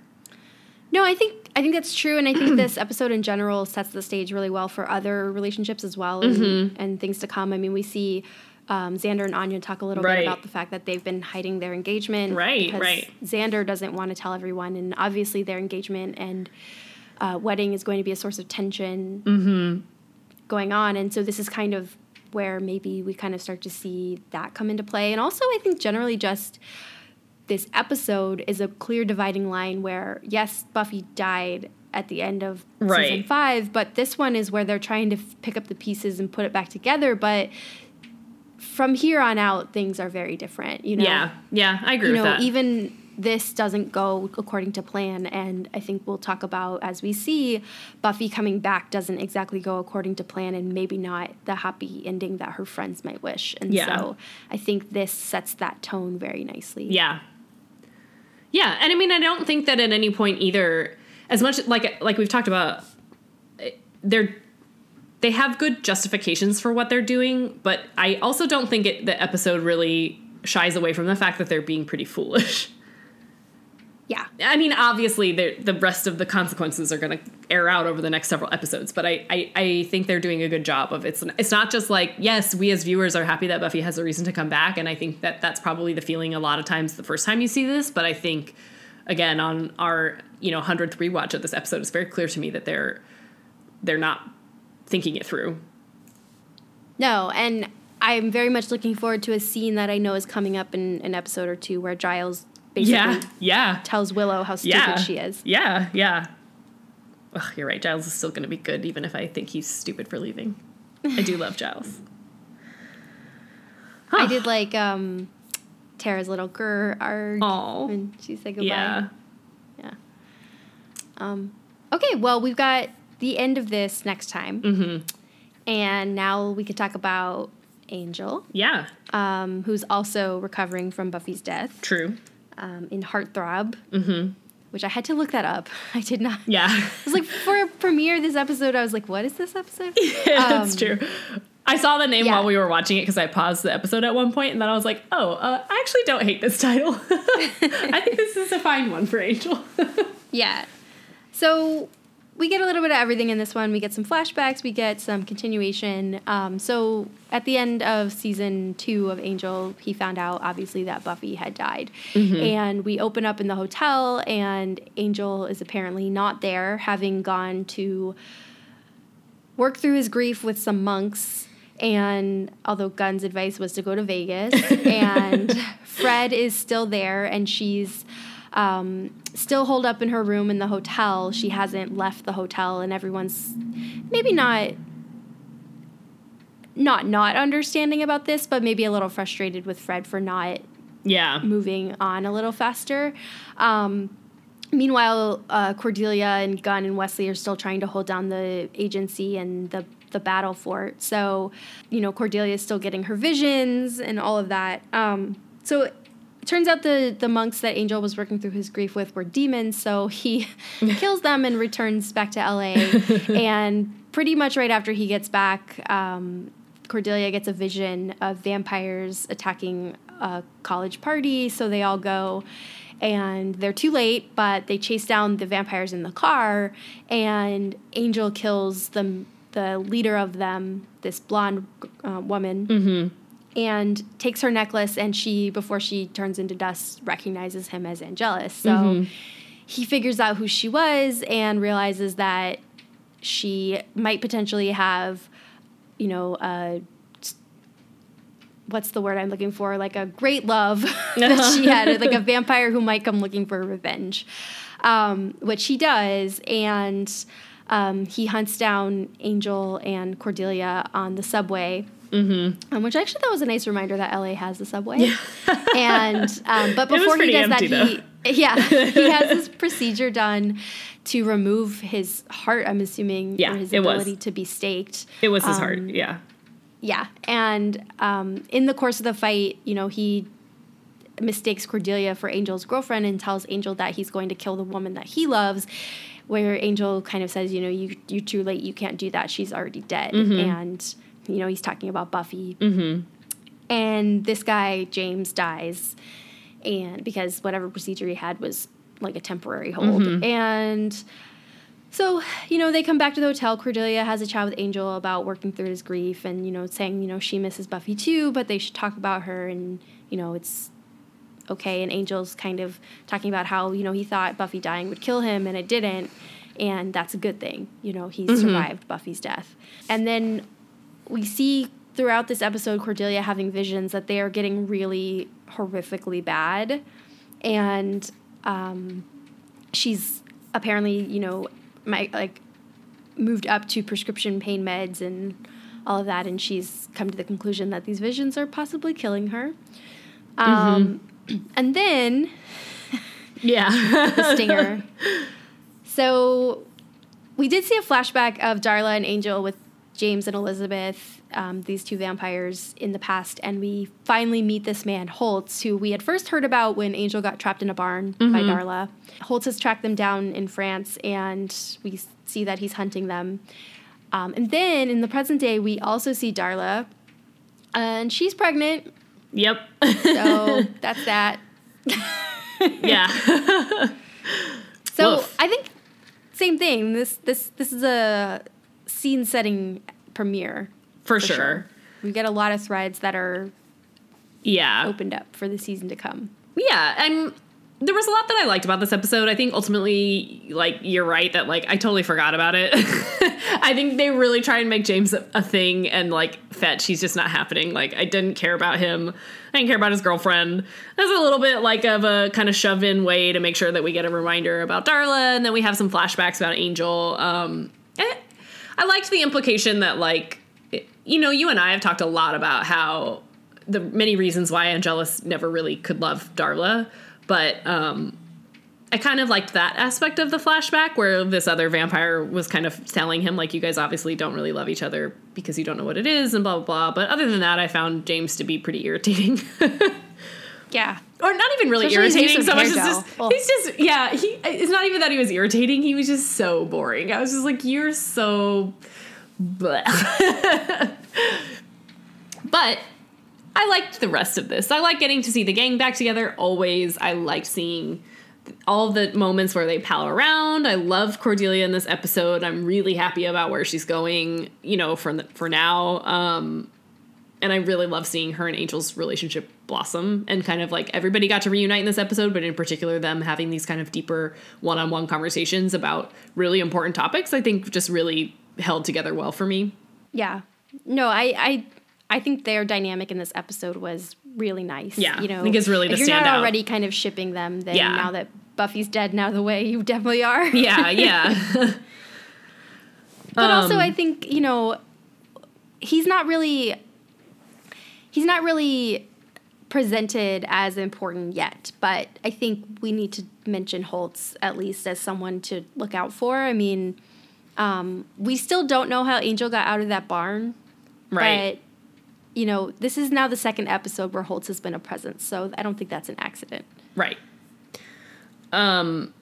No, I think I think that's true, and I think this episode in general sets the stage really well for other relationships as well, and, Mm-hmm. and things to come. I mean, we see um, Xander and Anya talk a little Right. bit about the fact that they've been hiding their engagement, Right, because right. Xander doesn't want to tell everyone, and obviously their engagement and uh, wedding is going to be a source of tension Mm-hmm. going on, and so this is kind of where maybe we kind of start to see that come into play, and also I think generally just this episode is a clear dividing line where yes, Buffy died at the end of season five, but this one is where they're trying to f- pick up the pieces and put it back together. But from here on out, things are very different. You know, Yeah. Yeah, I agree you with know, that. even this doesn't go according to plan, and I think we'll talk about as we see Buffy coming back doesn't exactly go according to plan, and maybe not the happy ending that her friends might wish. And Yeah. so I think this sets that tone very nicely. Yeah. Yeah, and I mean, I don't think that at any point either, as much like like we've talked about, they're they have good justifications for what they're doing, but I also don't think it the episode really shies away from the fact that they're being pretty foolish. Yeah. I mean, obviously, the rest of the consequences are going to air out over the next several episodes, but I, I, I think they're doing a good job of it's. It's not just like yes, we as viewers are happy that Buffy has a reason to come back, and I think that that's probably the feeling a lot of times the first time you see this. But I think, again, on our you know hundredth rewatch of this episode, it's very clear to me that they're they're not thinking it through. No, and I'm very much looking forward to a scene that I know is coming up in an episode or two where Giles basically Yeah, yeah, tells Willow how stupid yeah. she is. Yeah, yeah. Ugh, you're right. Giles is still going to be good, even if I think he's stupid for leaving. I do love Giles. I did like um, Tara's little grr arg Aw. when she said goodbye. Yeah. Yeah. Um, okay, well, we've got the end of this next time. Mm-hmm. And now we could talk about Angel, Yeah. um, who's also recovering from Buffy's death True. Um, in Heartthrob, Mm-hmm. which I had to look that up. I did not. Yeah. I was like, for a premiere this episode, I was like, what is this episode? yeah that's Um, true. I saw the name yeah. while we were watching it because I paused the episode at one point, and then I was like, "Oh, uh, I actually don't hate this title. I think this is a fine one for Angel." Yeah. So we get a little bit of everything in this one. We get some flashbacks, we get some continuation. Um, so at the end of season two of Angel, he found out obviously that Buffy had died. Mm-hmm. And we open up in the hotel, and Angel is apparently not there, having gone to work through his grief with some monks. And although Gunn's advice was to go to Vegas, and Fred is still there, and she's um, still holed up in her room in the hotel. She hasn't left the hotel, and everyone's maybe not not not understanding about this, but maybe a little frustrated with Fred for not Yeah. moving on a little faster. Um, meanwhile, uh, Cordelia and Gunn and Wesley are still trying to hold down the agency and the the battle fort. So, you know, Cordelia is still getting her visions and all of that. Um, so turns out the the monks that Angel was working through his grief with were demons. So he kills them and returns back to L.A. and pretty much right after he gets back. Um, Cordelia gets a vision of vampires attacking a college party, so they all go. And they're too late, but they chase down the vampires in the car, and Angel kills the, the leader of them, this blonde uh, woman, and takes her necklace. And she, before she turns into dust, recognizes him as Angelus. So he figures out who she was and realizes that she might potentially have, you know, a what's the word I'm looking for? Like a great love that she had, like a vampire who might come looking for revenge, um, which he does. And um, he hunts down Angel and Cordelia on the subway. Mm-hmm. Um, which I actually thought was a nice reminder that LA has the subway. and um, but before he does that, empty, he yeah he has this procedure done to remove his heart. I'm assuming Yeah, or his it was. ability to be staked. It was his heart. Um, Yeah. Yeah, and um, in the course of the fight, you know, he mistakes Cordelia for Angel's girlfriend and tells Angel that he's going to kill the woman that he loves. Where Angel kind of says, you know, you you're too late. You can't do that. She's already dead. And you know, he's talking about Buffy. Mm-hmm. And this guy James dies, and because whatever procedure he had was like a temporary hold, and. So, you know, they come back to the hotel. Cordelia has a chat with Angel about working through his grief and, you know, saying, you know, she misses Buffy too, but they should talk about her and, you know, it's okay. And Angel's kind of talking about how, you know, he thought Buffy dying would kill him and it didn't. And that's a good thing. You know, he survived Buffy's death. And then we see throughout this episode Cordelia having visions that they are getting really horrifically bad. And um, she's apparently, you know, my like moved up to prescription pain meds and all of that, and she's come to the conclusion that these visions are possibly killing her. Um, And then Yeah. the stinger. so we did see a flashback of Darla and Angel with James and Elizabeth, um, these two vampires, in the past, and we finally meet this man, Holtz, who we had first heard about when Angel got trapped in a barn by Darla. Holtz has tracked them down in France, and we see that he's hunting them. Um, and then in the present day, we also see Darla, and she's pregnant, yep. so that's that. yeah. So Woof. I think same thing. This this this is a scene setting premiere For, sure. We get a lot of threads that are Yeah. opened up for the season to come. Yeah, and there was a lot that I liked about this episode. I think ultimately, like, you're right that, like, I totally forgot about it. I think they really try and make James a, a thing, and, like, Fetch, he's just not happening. Like, I didn't care about him. I didn't care about his girlfriend. That's a little bit, like, of a kind of shove in way to make sure that we get a reminder about Darla, and then we have some flashbacks about Angel. Um, I liked the implication that, like, you know, you and I have talked a lot about how the many reasons why Angelus never really could love Darla, but um, I kind of liked that aspect of the flashback where this other vampire was kind of telling him like, you guys obviously don't really love each other because you don't know what it is and blah blah blah. But other than that, I found James to be pretty irritating. Yeah. or not even really Especially irritating so much as just Oh. he's just yeah he it's not even that he was irritating he was just so boring i was just like you're so bleh. but i liked the rest of this i like getting to see the gang back together always i liked seeing all the moments where they pal around. I love Cordelia in this episode. I'm really happy about where she's going, you know, for the, for now. Um, and I really love seeing her and Angel's relationship blossom and kind of like everybody got to reunite in this episode, but in particular them having these kind of deeper one-on-one conversations about really important topics. I think just really held together well for me. Yeah. No, I I I think their dynamic in this episode was really nice. Yeah, you know, I think it's really if you're not already kind of shipping them, then Yeah. now that Buffy's dead, now the way you definitely are. Yeah, yeah. But also, Um, I think you know, he's not really, he's not really presented as important yet. But I think we need to mention Holtz at least as someone to look out for. I mean, um, we still don't know how Angel got out of that barn, right. but you know, this is now the second episode where Holtz has been a presence, so I don't think that's an accident. Right. Um.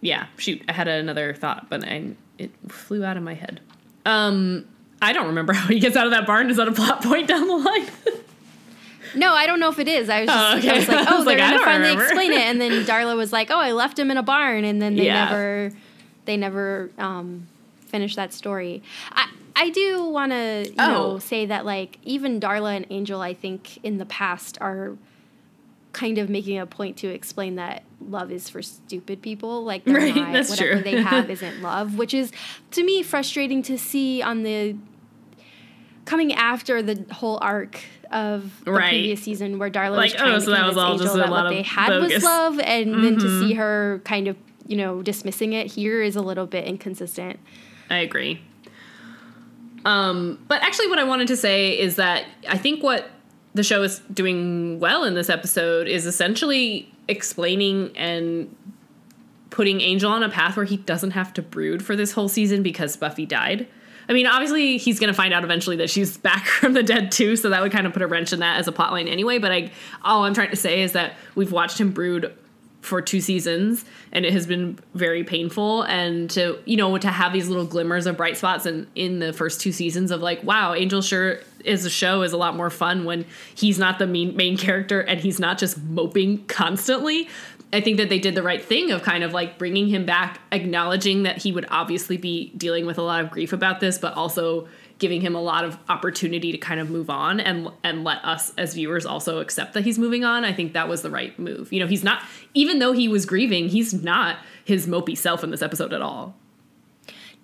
Yeah. Shoot, I had another thought, but I it flew out of my head. Um. I don't remember how he gets out of that barn. Is that a plot point down the line? No, I don't know if it is. I was just Oh, okay. I was like, oh, was they're like, gonna finally remember. explain it, and then Darla was like, oh, I left him in a barn, and then they Yeah. never, they never um, finished that story. I I do want to you Oh. know say that like even Darla and Angel, I think in the past are kind of making a point to explain that love is for stupid people like Right, not, that's whatever true. they have isn't love which is to me frustrating to see on the coming after the whole arc of the Right. previous season where Darla Like, was trying oh, to so that was all Angel just a that lot what they had bogus. was love, and then to Mhm. see her kind of you know dismissing it here is a little bit inconsistent. I agree. Um, but actually, what I wanted to say is that I think what the show is doing well in this episode is essentially explaining and putting Angel on a path where he doesn't have to brood for this whole season because Buffy died. I mean, obviously, he's going to find out eventually that she's back from the dead too, so that would kind of put a wrench in that as a plotline anyway. But I, all I'm trying to say is that we've watched him brood for two seasons, and it has been very painful. And to you know to have these little glimmers of bright spots in in the first two seasons of like, wow, Angel sure is a show is a lot more fun when he's not the main main character and he's not just moping constantly. I think that they did the right thing of kind of like bringing him back, acknowledging that he would obviously be dealing with a lot of grief about this, but also giving him a lot of opportunity to kind of move on and and let us as viewers also accept that he's moving on. I think that was the right move. You know, he's not even though he was grieving, he's not his mopey self in this episode at all.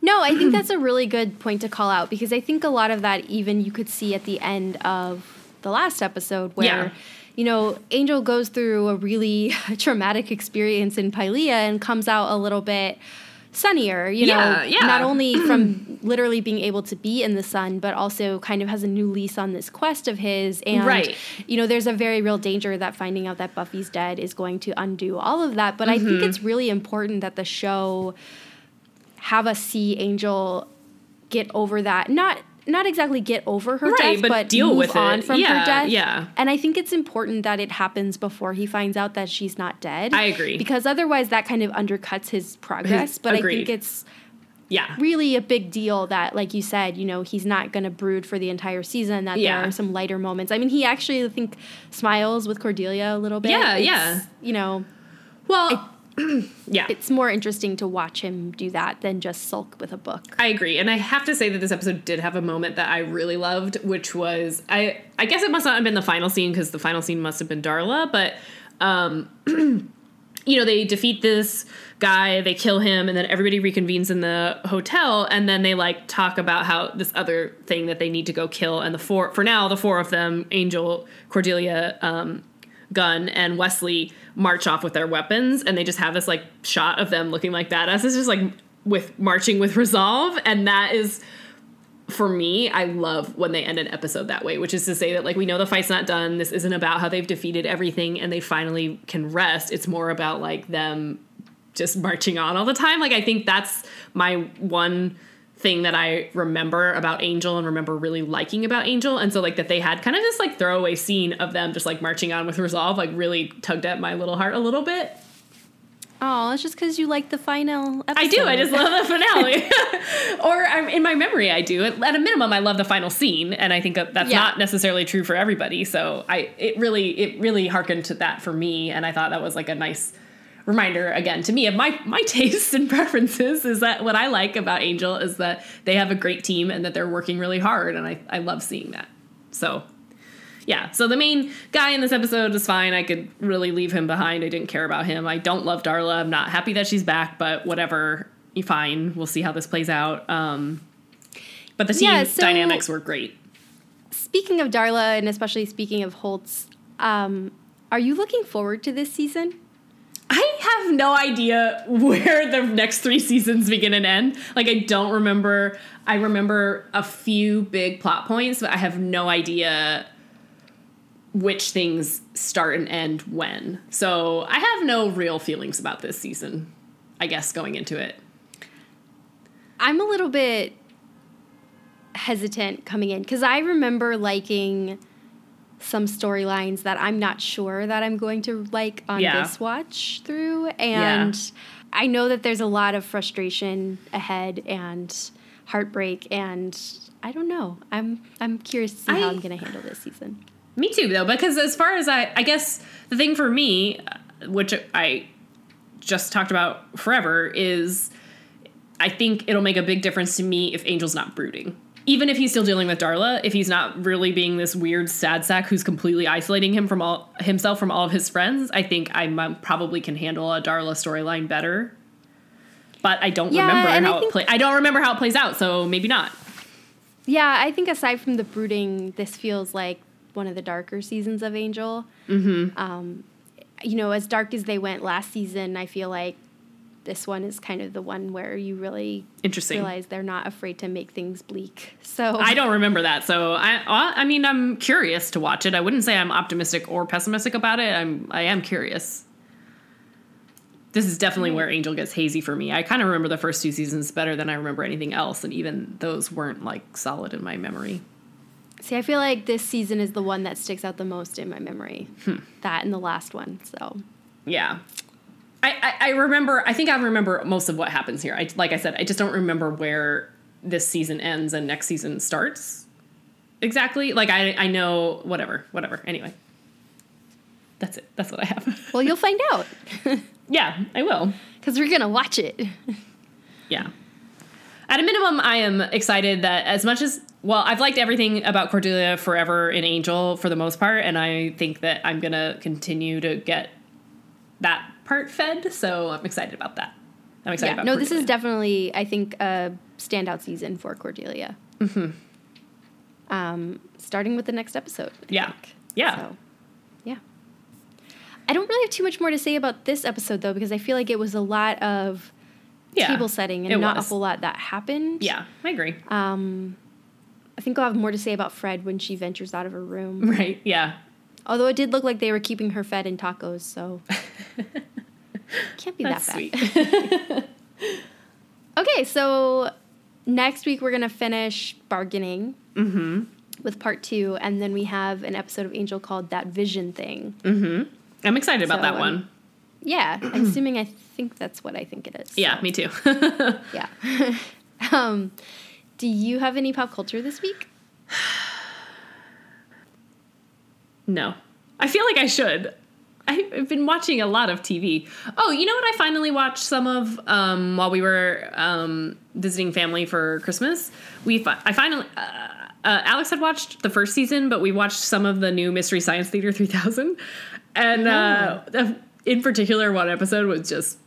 No, I think that's a really good point to call out because I think a lot of that even you could see at the end of the last episode where Yeah. you know Angel goes through a really traumatic experience in Pylea and comes out a little bit sunnier, you Yeah, know, yeah. not only from literally being able to be in the sun, but also kind of has a new lease on this quest of his. And, Right. you know, there's a very real danger that finding out that Buffy's dead is going to undo all of that. But I Mm-hmm. think it's really important that the show have us see Angel get over that. Not not exactly get over her Right, death, but but, deal move with on it. from Yeah, her death. yeah. And I think it's important that it happens before he finds out that she's not dead. I agree. Because otherwise that kind of undercuts his progress. His- but I think it's Yeah. really a big deal that, like you said, you know, he's not going to brood for the entire season. That Yeah. there are some lighter moments. I mean, he actually, I think, smiles with Cordelia a little bit. Yeah, It's, yeah. You know, Well, yeah. it's more interesting to watch him do that than just sulk with a book. I agree, and I have to say that this episode did have a moment that I really loved, which was I I guess it must not have been the final scene because the final scene must have been Darla, but um, you know they defeat this guy, they kill him, and then everybody reconvenes in the hotel, and then they like talk about how this other thing that they need to go kill, and the four for now the four of them, Angel, Cordelia, um, Gunn, and Wesley march off with their weapons, and they just have this like shot of them looking like badass. It's just like with marching with resolve, and that is for me, I love when they end an episode that way, which is to say that like we know the fight's not done. This isn't about how they've defeated everything and they finally can rest. It's more about like them just marching on all the time. Like I think that's my one thing that I remember about Angel and remember really liking about Angel. And so like that they had kind of this like throwaway scene of them just like marching on with resolve like really tugged at my little heart a little bit. Oh, it's just because you like the final episode. I do. I just love the finale. or I'm, in my memory, I do. At a minimum, I love the final scene, and I think that that's Yeah. not necessarily true for everybody. So I, it really, it really harkened to that for me, and I thought that was like a nice reminder again to me of my my tastes and preferences. Is that what I like about Angel is that they have a great team and that they're working really hard, and I I love seeing that. So yeah, so the main guy in this episode is fine. I could really leave him behind. I didn't care about him. I don't love Darla. I'm not happy that she's back, but whatever. You fine. We'll see how this plays out. Um, but the team Yeah, so- dynamics were great. Speaking of Darla, and especially speaking of Holtz, um, are you looking forward to this season? I have no idea where the next three seasons begin and end. Like I don't remember. I remember a few big plot points, but I have no idea which things start and end when. So I have no real feelings about this season. I guess going into it. I'm a little bit hesitant coming in because I remember liking some storylines that I'm not sure that I'm going to like on Yeah. this watch through. And I know that there's a lot of frustration ahead and heartbreak and I don't know. I'm I'm curious to see how I- I'm gonna handle this season. Me too, though, because as far as I, I guess the thing for me, uh, which I just talked about forever, is I think it'll make a big difference to me if Angel's not brooding. Even if he's still dealing with Darla, if he's not really being this weird sad sack who's completely isolating him from all himself from all of his friends, I think I m- probably can handle a Darla storyline better. But I don't Yeah, remember how it play. I don't remember how it plays out, so maybe not. Yeah, I think aside from the brooding, this feels like one of the darker seasons of Angel. Mm-hmm. Um, you know, as dark as they went last season, I feel like this one is kind of the one where you really Interesting. realize they're not afraid to make things bleak. So I don't remember that, so I I mean I'm curious to watch it. I wouldn't say I'm optimistic or pessimistic about it. I'm I am curious. This is definitely where Angel gets hazy for me. I kind of remember the first two seasons better than I remember anything else, and even those weren't like solid in my memory. see, I feel like this season is the one that sticks out the most in my memory. Hmm. That and the last one. So Yeah. I, I, I remember I think I remember most of what happens here. I like I said, I just don't remember where this season ends and next season starts. Exactly. Like I I know whatever, whatever. Anyway. That's it. That's what I have. well, you'll find out yeah, I will. because we're gonna watch it. Yeah. At a minimum, I am excited that as much as well, I've liked everything about Cordelia forever in Angel for the most part, and I think that I'm gonna continue to get that part fed. So I'm excited about that. I'm excited yeah, about. no, this is definitely I think a standout season for Cordelia. Mm-hmm. Um, starting with the next episode. I Yeah. think. Yeah. So, yeah. I don't really have too much more to say about this episode though, because I feel like it was a lot of yeah. table setting and not was. a whole lot that happened. Yeah, I agree. Um, I think I'll have more to say about Fred when she ventures out of her room. right. Yeah. Although it did look like they were keeping her fed in tacos, so can't be That's that bad. sweet. Okay, so next week we're gonna finish bargaining mm-hmm. with part two, and then we have an episode of Angel called "That Vision Thing." Mm-hmm. I'm excited about So, that um, one. Yeah, I'm assuming I think that's what I think it is. Yeah, so, me too. yeah. um, do you have any pop culture this week? No. I feel like I should. I've been watching a lot of TV. Oh, you know what? I finally watched some of um, while we were um, visiting family for Christmas. We fi- I finally uh, uh, Alex had watched the first season, but we watched some of the new Mystery Science Theater 3000, and uh, in particular, one episode was just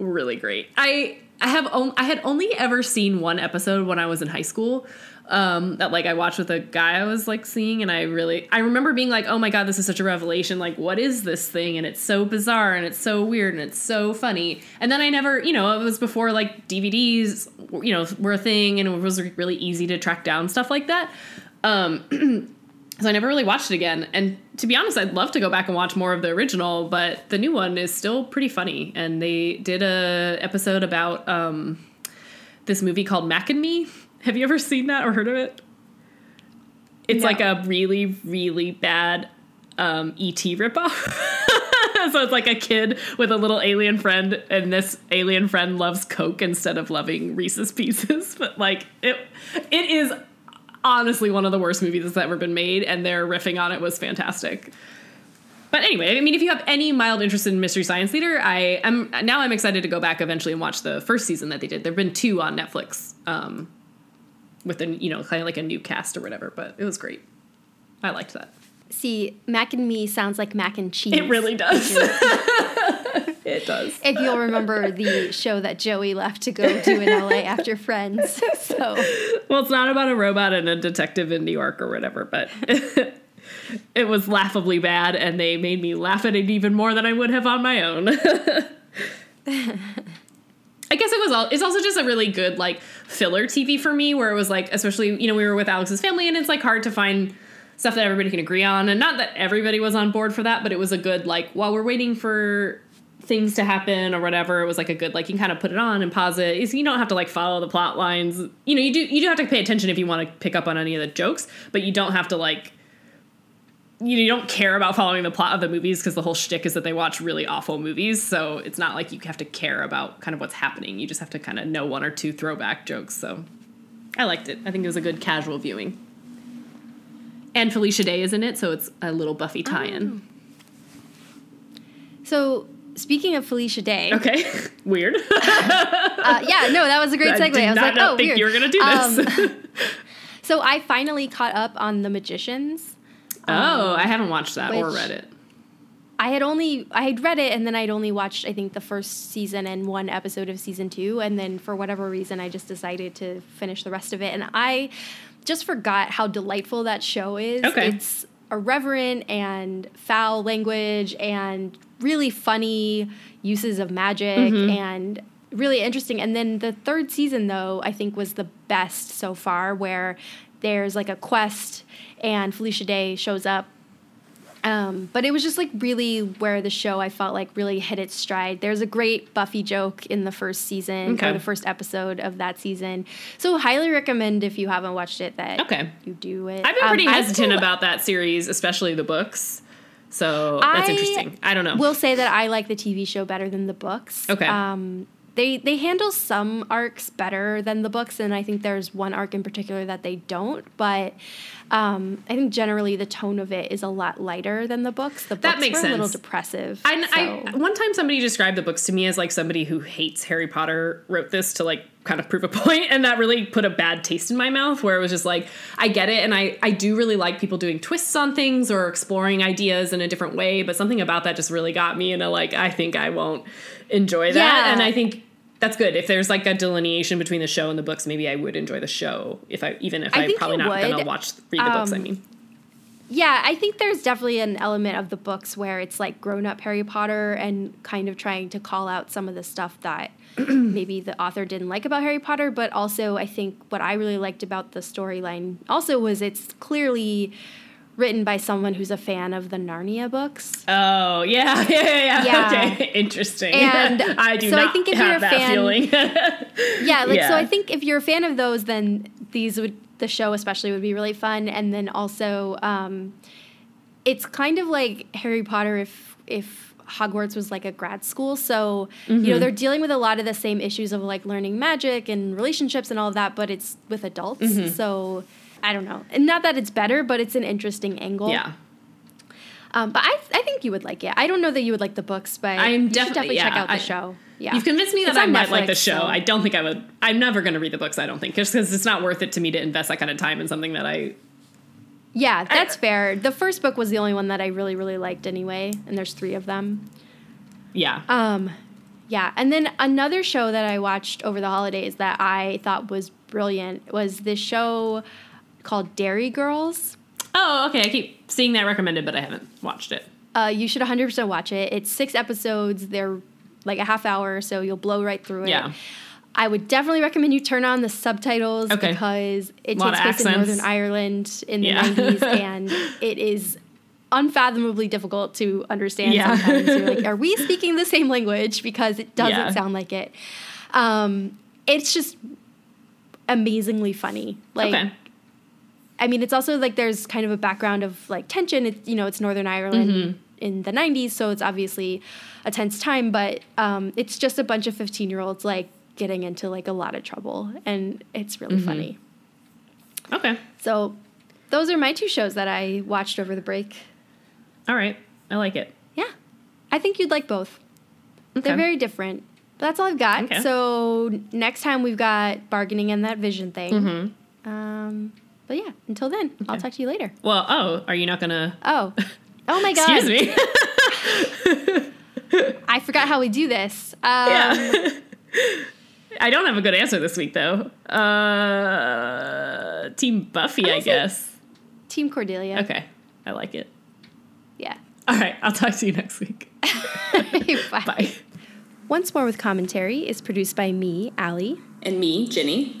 really great. I I have on, I had only ever seen one episode when I was in high school. Um, that like I watched with a guy I was like seeing, and I really I remember being like, oh my god, this is such a revelation. Like, what is this thing? And it's so bizarre, and it's so weird, and it's so funny. And then I never, you know, it was before like DVDs, you know, were a thing, and it was really easy to track down stuff like that. Um, so I never really watched it again. And to be honest, I'd love to go back and watch more of the original, but the new one is still pretty funny. And they did a episode about um, this movie called Mac and Me. Have you ever seen that or heard of it? It's No. like a really, really bad um, ET ripoff. so it's like a kid with a little alien friend, and this alien friend loves Coke instead of loving Reese's Pieces. But like it, it is honestly one of the worst movies that's ever been made, and their riffing on it was fantastic. But anyway, I mean, if you have any mild interest in Mystery Science Theater, I am now I'm excited to go back eventually and watch the first season that they did. There've been two on Netflix, um, with a you know kind of like a new cast or whatever. But it was great. I liked that. See, mac and me sounds like mac and cheese. It really does. it does. If you'll remember the show that Joey left to go do in LA after Friends. So, Well, it's not about a robot and a detective in New York or whatever, but it was laughably bad, and they made me laugh at it even more than I would have on my own. I guess it was all. It's also just a really good like filler TV for me, where it was like, especially you know we were with Alex's family, and it's like hard to find stuff that everybody can agree on, and not that everybody was on board for that, but it was a good like while we're waiting for things to happen or whatever, it was like a good like you can kind of put it on and pause it. It's, you don't have to like follow the plot lines. You know, you do you do have to pay attention if you want to pick up on any of the jokes, but you don't have to like you know, you don't care about following the plot of the movies because the whole shtick is that they watch really awful movies. So it's not like you have to care about kind of what's happening. You just have to kind of know one or two throwback jokes. So I liked it. I think it was a good casual viewing. And Felicia Day is in it, so it's a little Buffy tie-in. so speaking of Felicia Day, Okay, weird. uh, yeah, no, that was a great I segue. did I was not like, know- oh, think weird. you were gonna do this. Um, so I finally caught up on The Magicians. Oh, I haven't watched that or read it. I had only I had read it and then I'd only watched I think the first season and one episode of season 2 and then for whatever reason I just decided to finish the rest of it and I just forgot how delightful that show is. Okay. It's irreverent and foul language and really funny uses of magic Mm-hmm. and really interesting. And then the third season though I think was the best so far where there's like a quest and Felicia Day shows up um, but it was just like really where the show I felt like really hit its stride. There's a great Buffy joke in the first season Okay. or the first episode of that season. So highly recommend if you haven't watched it that Okay. you do it. I've been Um, pretty I hesitant still about that series, especially the books. So that's I interesting. I don't know. We'll say that I like the TV show better than the books. Okay. Um, they they handle some arcs better than the books, and I think there's one arc in particular that they don't. But um, I think generally the tone of it is a lot lighter than the books. The books makes were a little sense. depressive. I, so- I one time somebody described the books to me as like somebody who hates Harry Potter wrote this to like kind of prove a point, and that really put a bad taste in my mouth. Where it was just like, I get it, and I I do really like people doing twists on things or exploring ideas in a different way, but something about that just really got me in a like, I think I won't enjoy that, Yeah. and I think. That's good. If there's like a delineation between the show and the books, maybe I would enjoy the show. If I even if I am probably not gonna would. watch read the books. I Um, mean, Yeah, I think there's definitely an element of the books where it's like grown up Harry Potter and kind of trying to call out some of the stuff that maybe the author didn't like about Harry Potter. But also, I think what I really liked about the storyline also was it's clearly written by someone who's a fan of the Narnia books. Oh yeah, yeah, yeah, yeah. Okay, interesting. And I do so I not think if have you're a that fan- feeling. Yeah, like Yeah. so I think if you're a fan of those, then these would the show especially would be really fun. And then also, um, it's kind of like Harry Potter if if Hogwarts was like a grad school. So you Mm-hmm. know they're dealing with a lot of the same issues of like learning magic and relationships and all of that, but it's with adults. Mm-hmm. So I don't know, and not that it's better, but it's an interesting angle. yeah, Um, but I I think you would like it. I don't know that you would like the books, but I'm you should definitely- definitely check out the I- show. Yeah, you've convinced me that It's I might like the show. so- I don't think I would. I'm never going to read the books. I don't think just because it's not worth it to me to invest that kind of time in something that I. Yeah, that's fair. The first book was the only one that I really, really liked anyway, and there's three of them. Yeah. Um, yeah, and then another show that I watched over the holidays that I thought was brilliant was this show called Derry Girls. oh, okay. I keep seeing that recommended, but I haven't watched it. Uh, you should 100% watch it. It's six episodes. They're like a half hour, so you'll blow right through it. Yeah. I would definitely recommend you turn on the subtitles Okay. because it takes place in. Northern Ireland in the Yeah. 90s and it is unfathomably difficult to understand Yeah. sometimes. You're like, are we speaking the same language? Because it doesn't Yeah. sound like it. Um, it's just amazingly funny. Like, okay. I mean, it's also like there's kind of a background of like tension. It's you know, it's Northern Ireland. in the 90s, so it's obviously a tense time, but um, it's just a bunch of 15 year olds like getting into like a lot of trouble, and it's really funny. Okay. So those are my two shows that I watched over the break. All right. I like it. Yeah, I think you'd like both. Okay. They're very different. But that's all I've got. Okay. So next time we've got bargaining and that vision thing. Mm-hmm. Um, but yeah, until then, I'll talk to you later. Well, oh, are you not gonna? Oh, oh my god! Excuse me. I forgot how we do this. Um, yeah. I don't have a good answer this week though. Uh, Team Buffy, I gonna guess. Team Cordelia. Okay, I like it. Yeah. All right, I'll talk to you next week. Bye. Bye. Once More with Commentary is produced by me, Allie, And me, Ginny.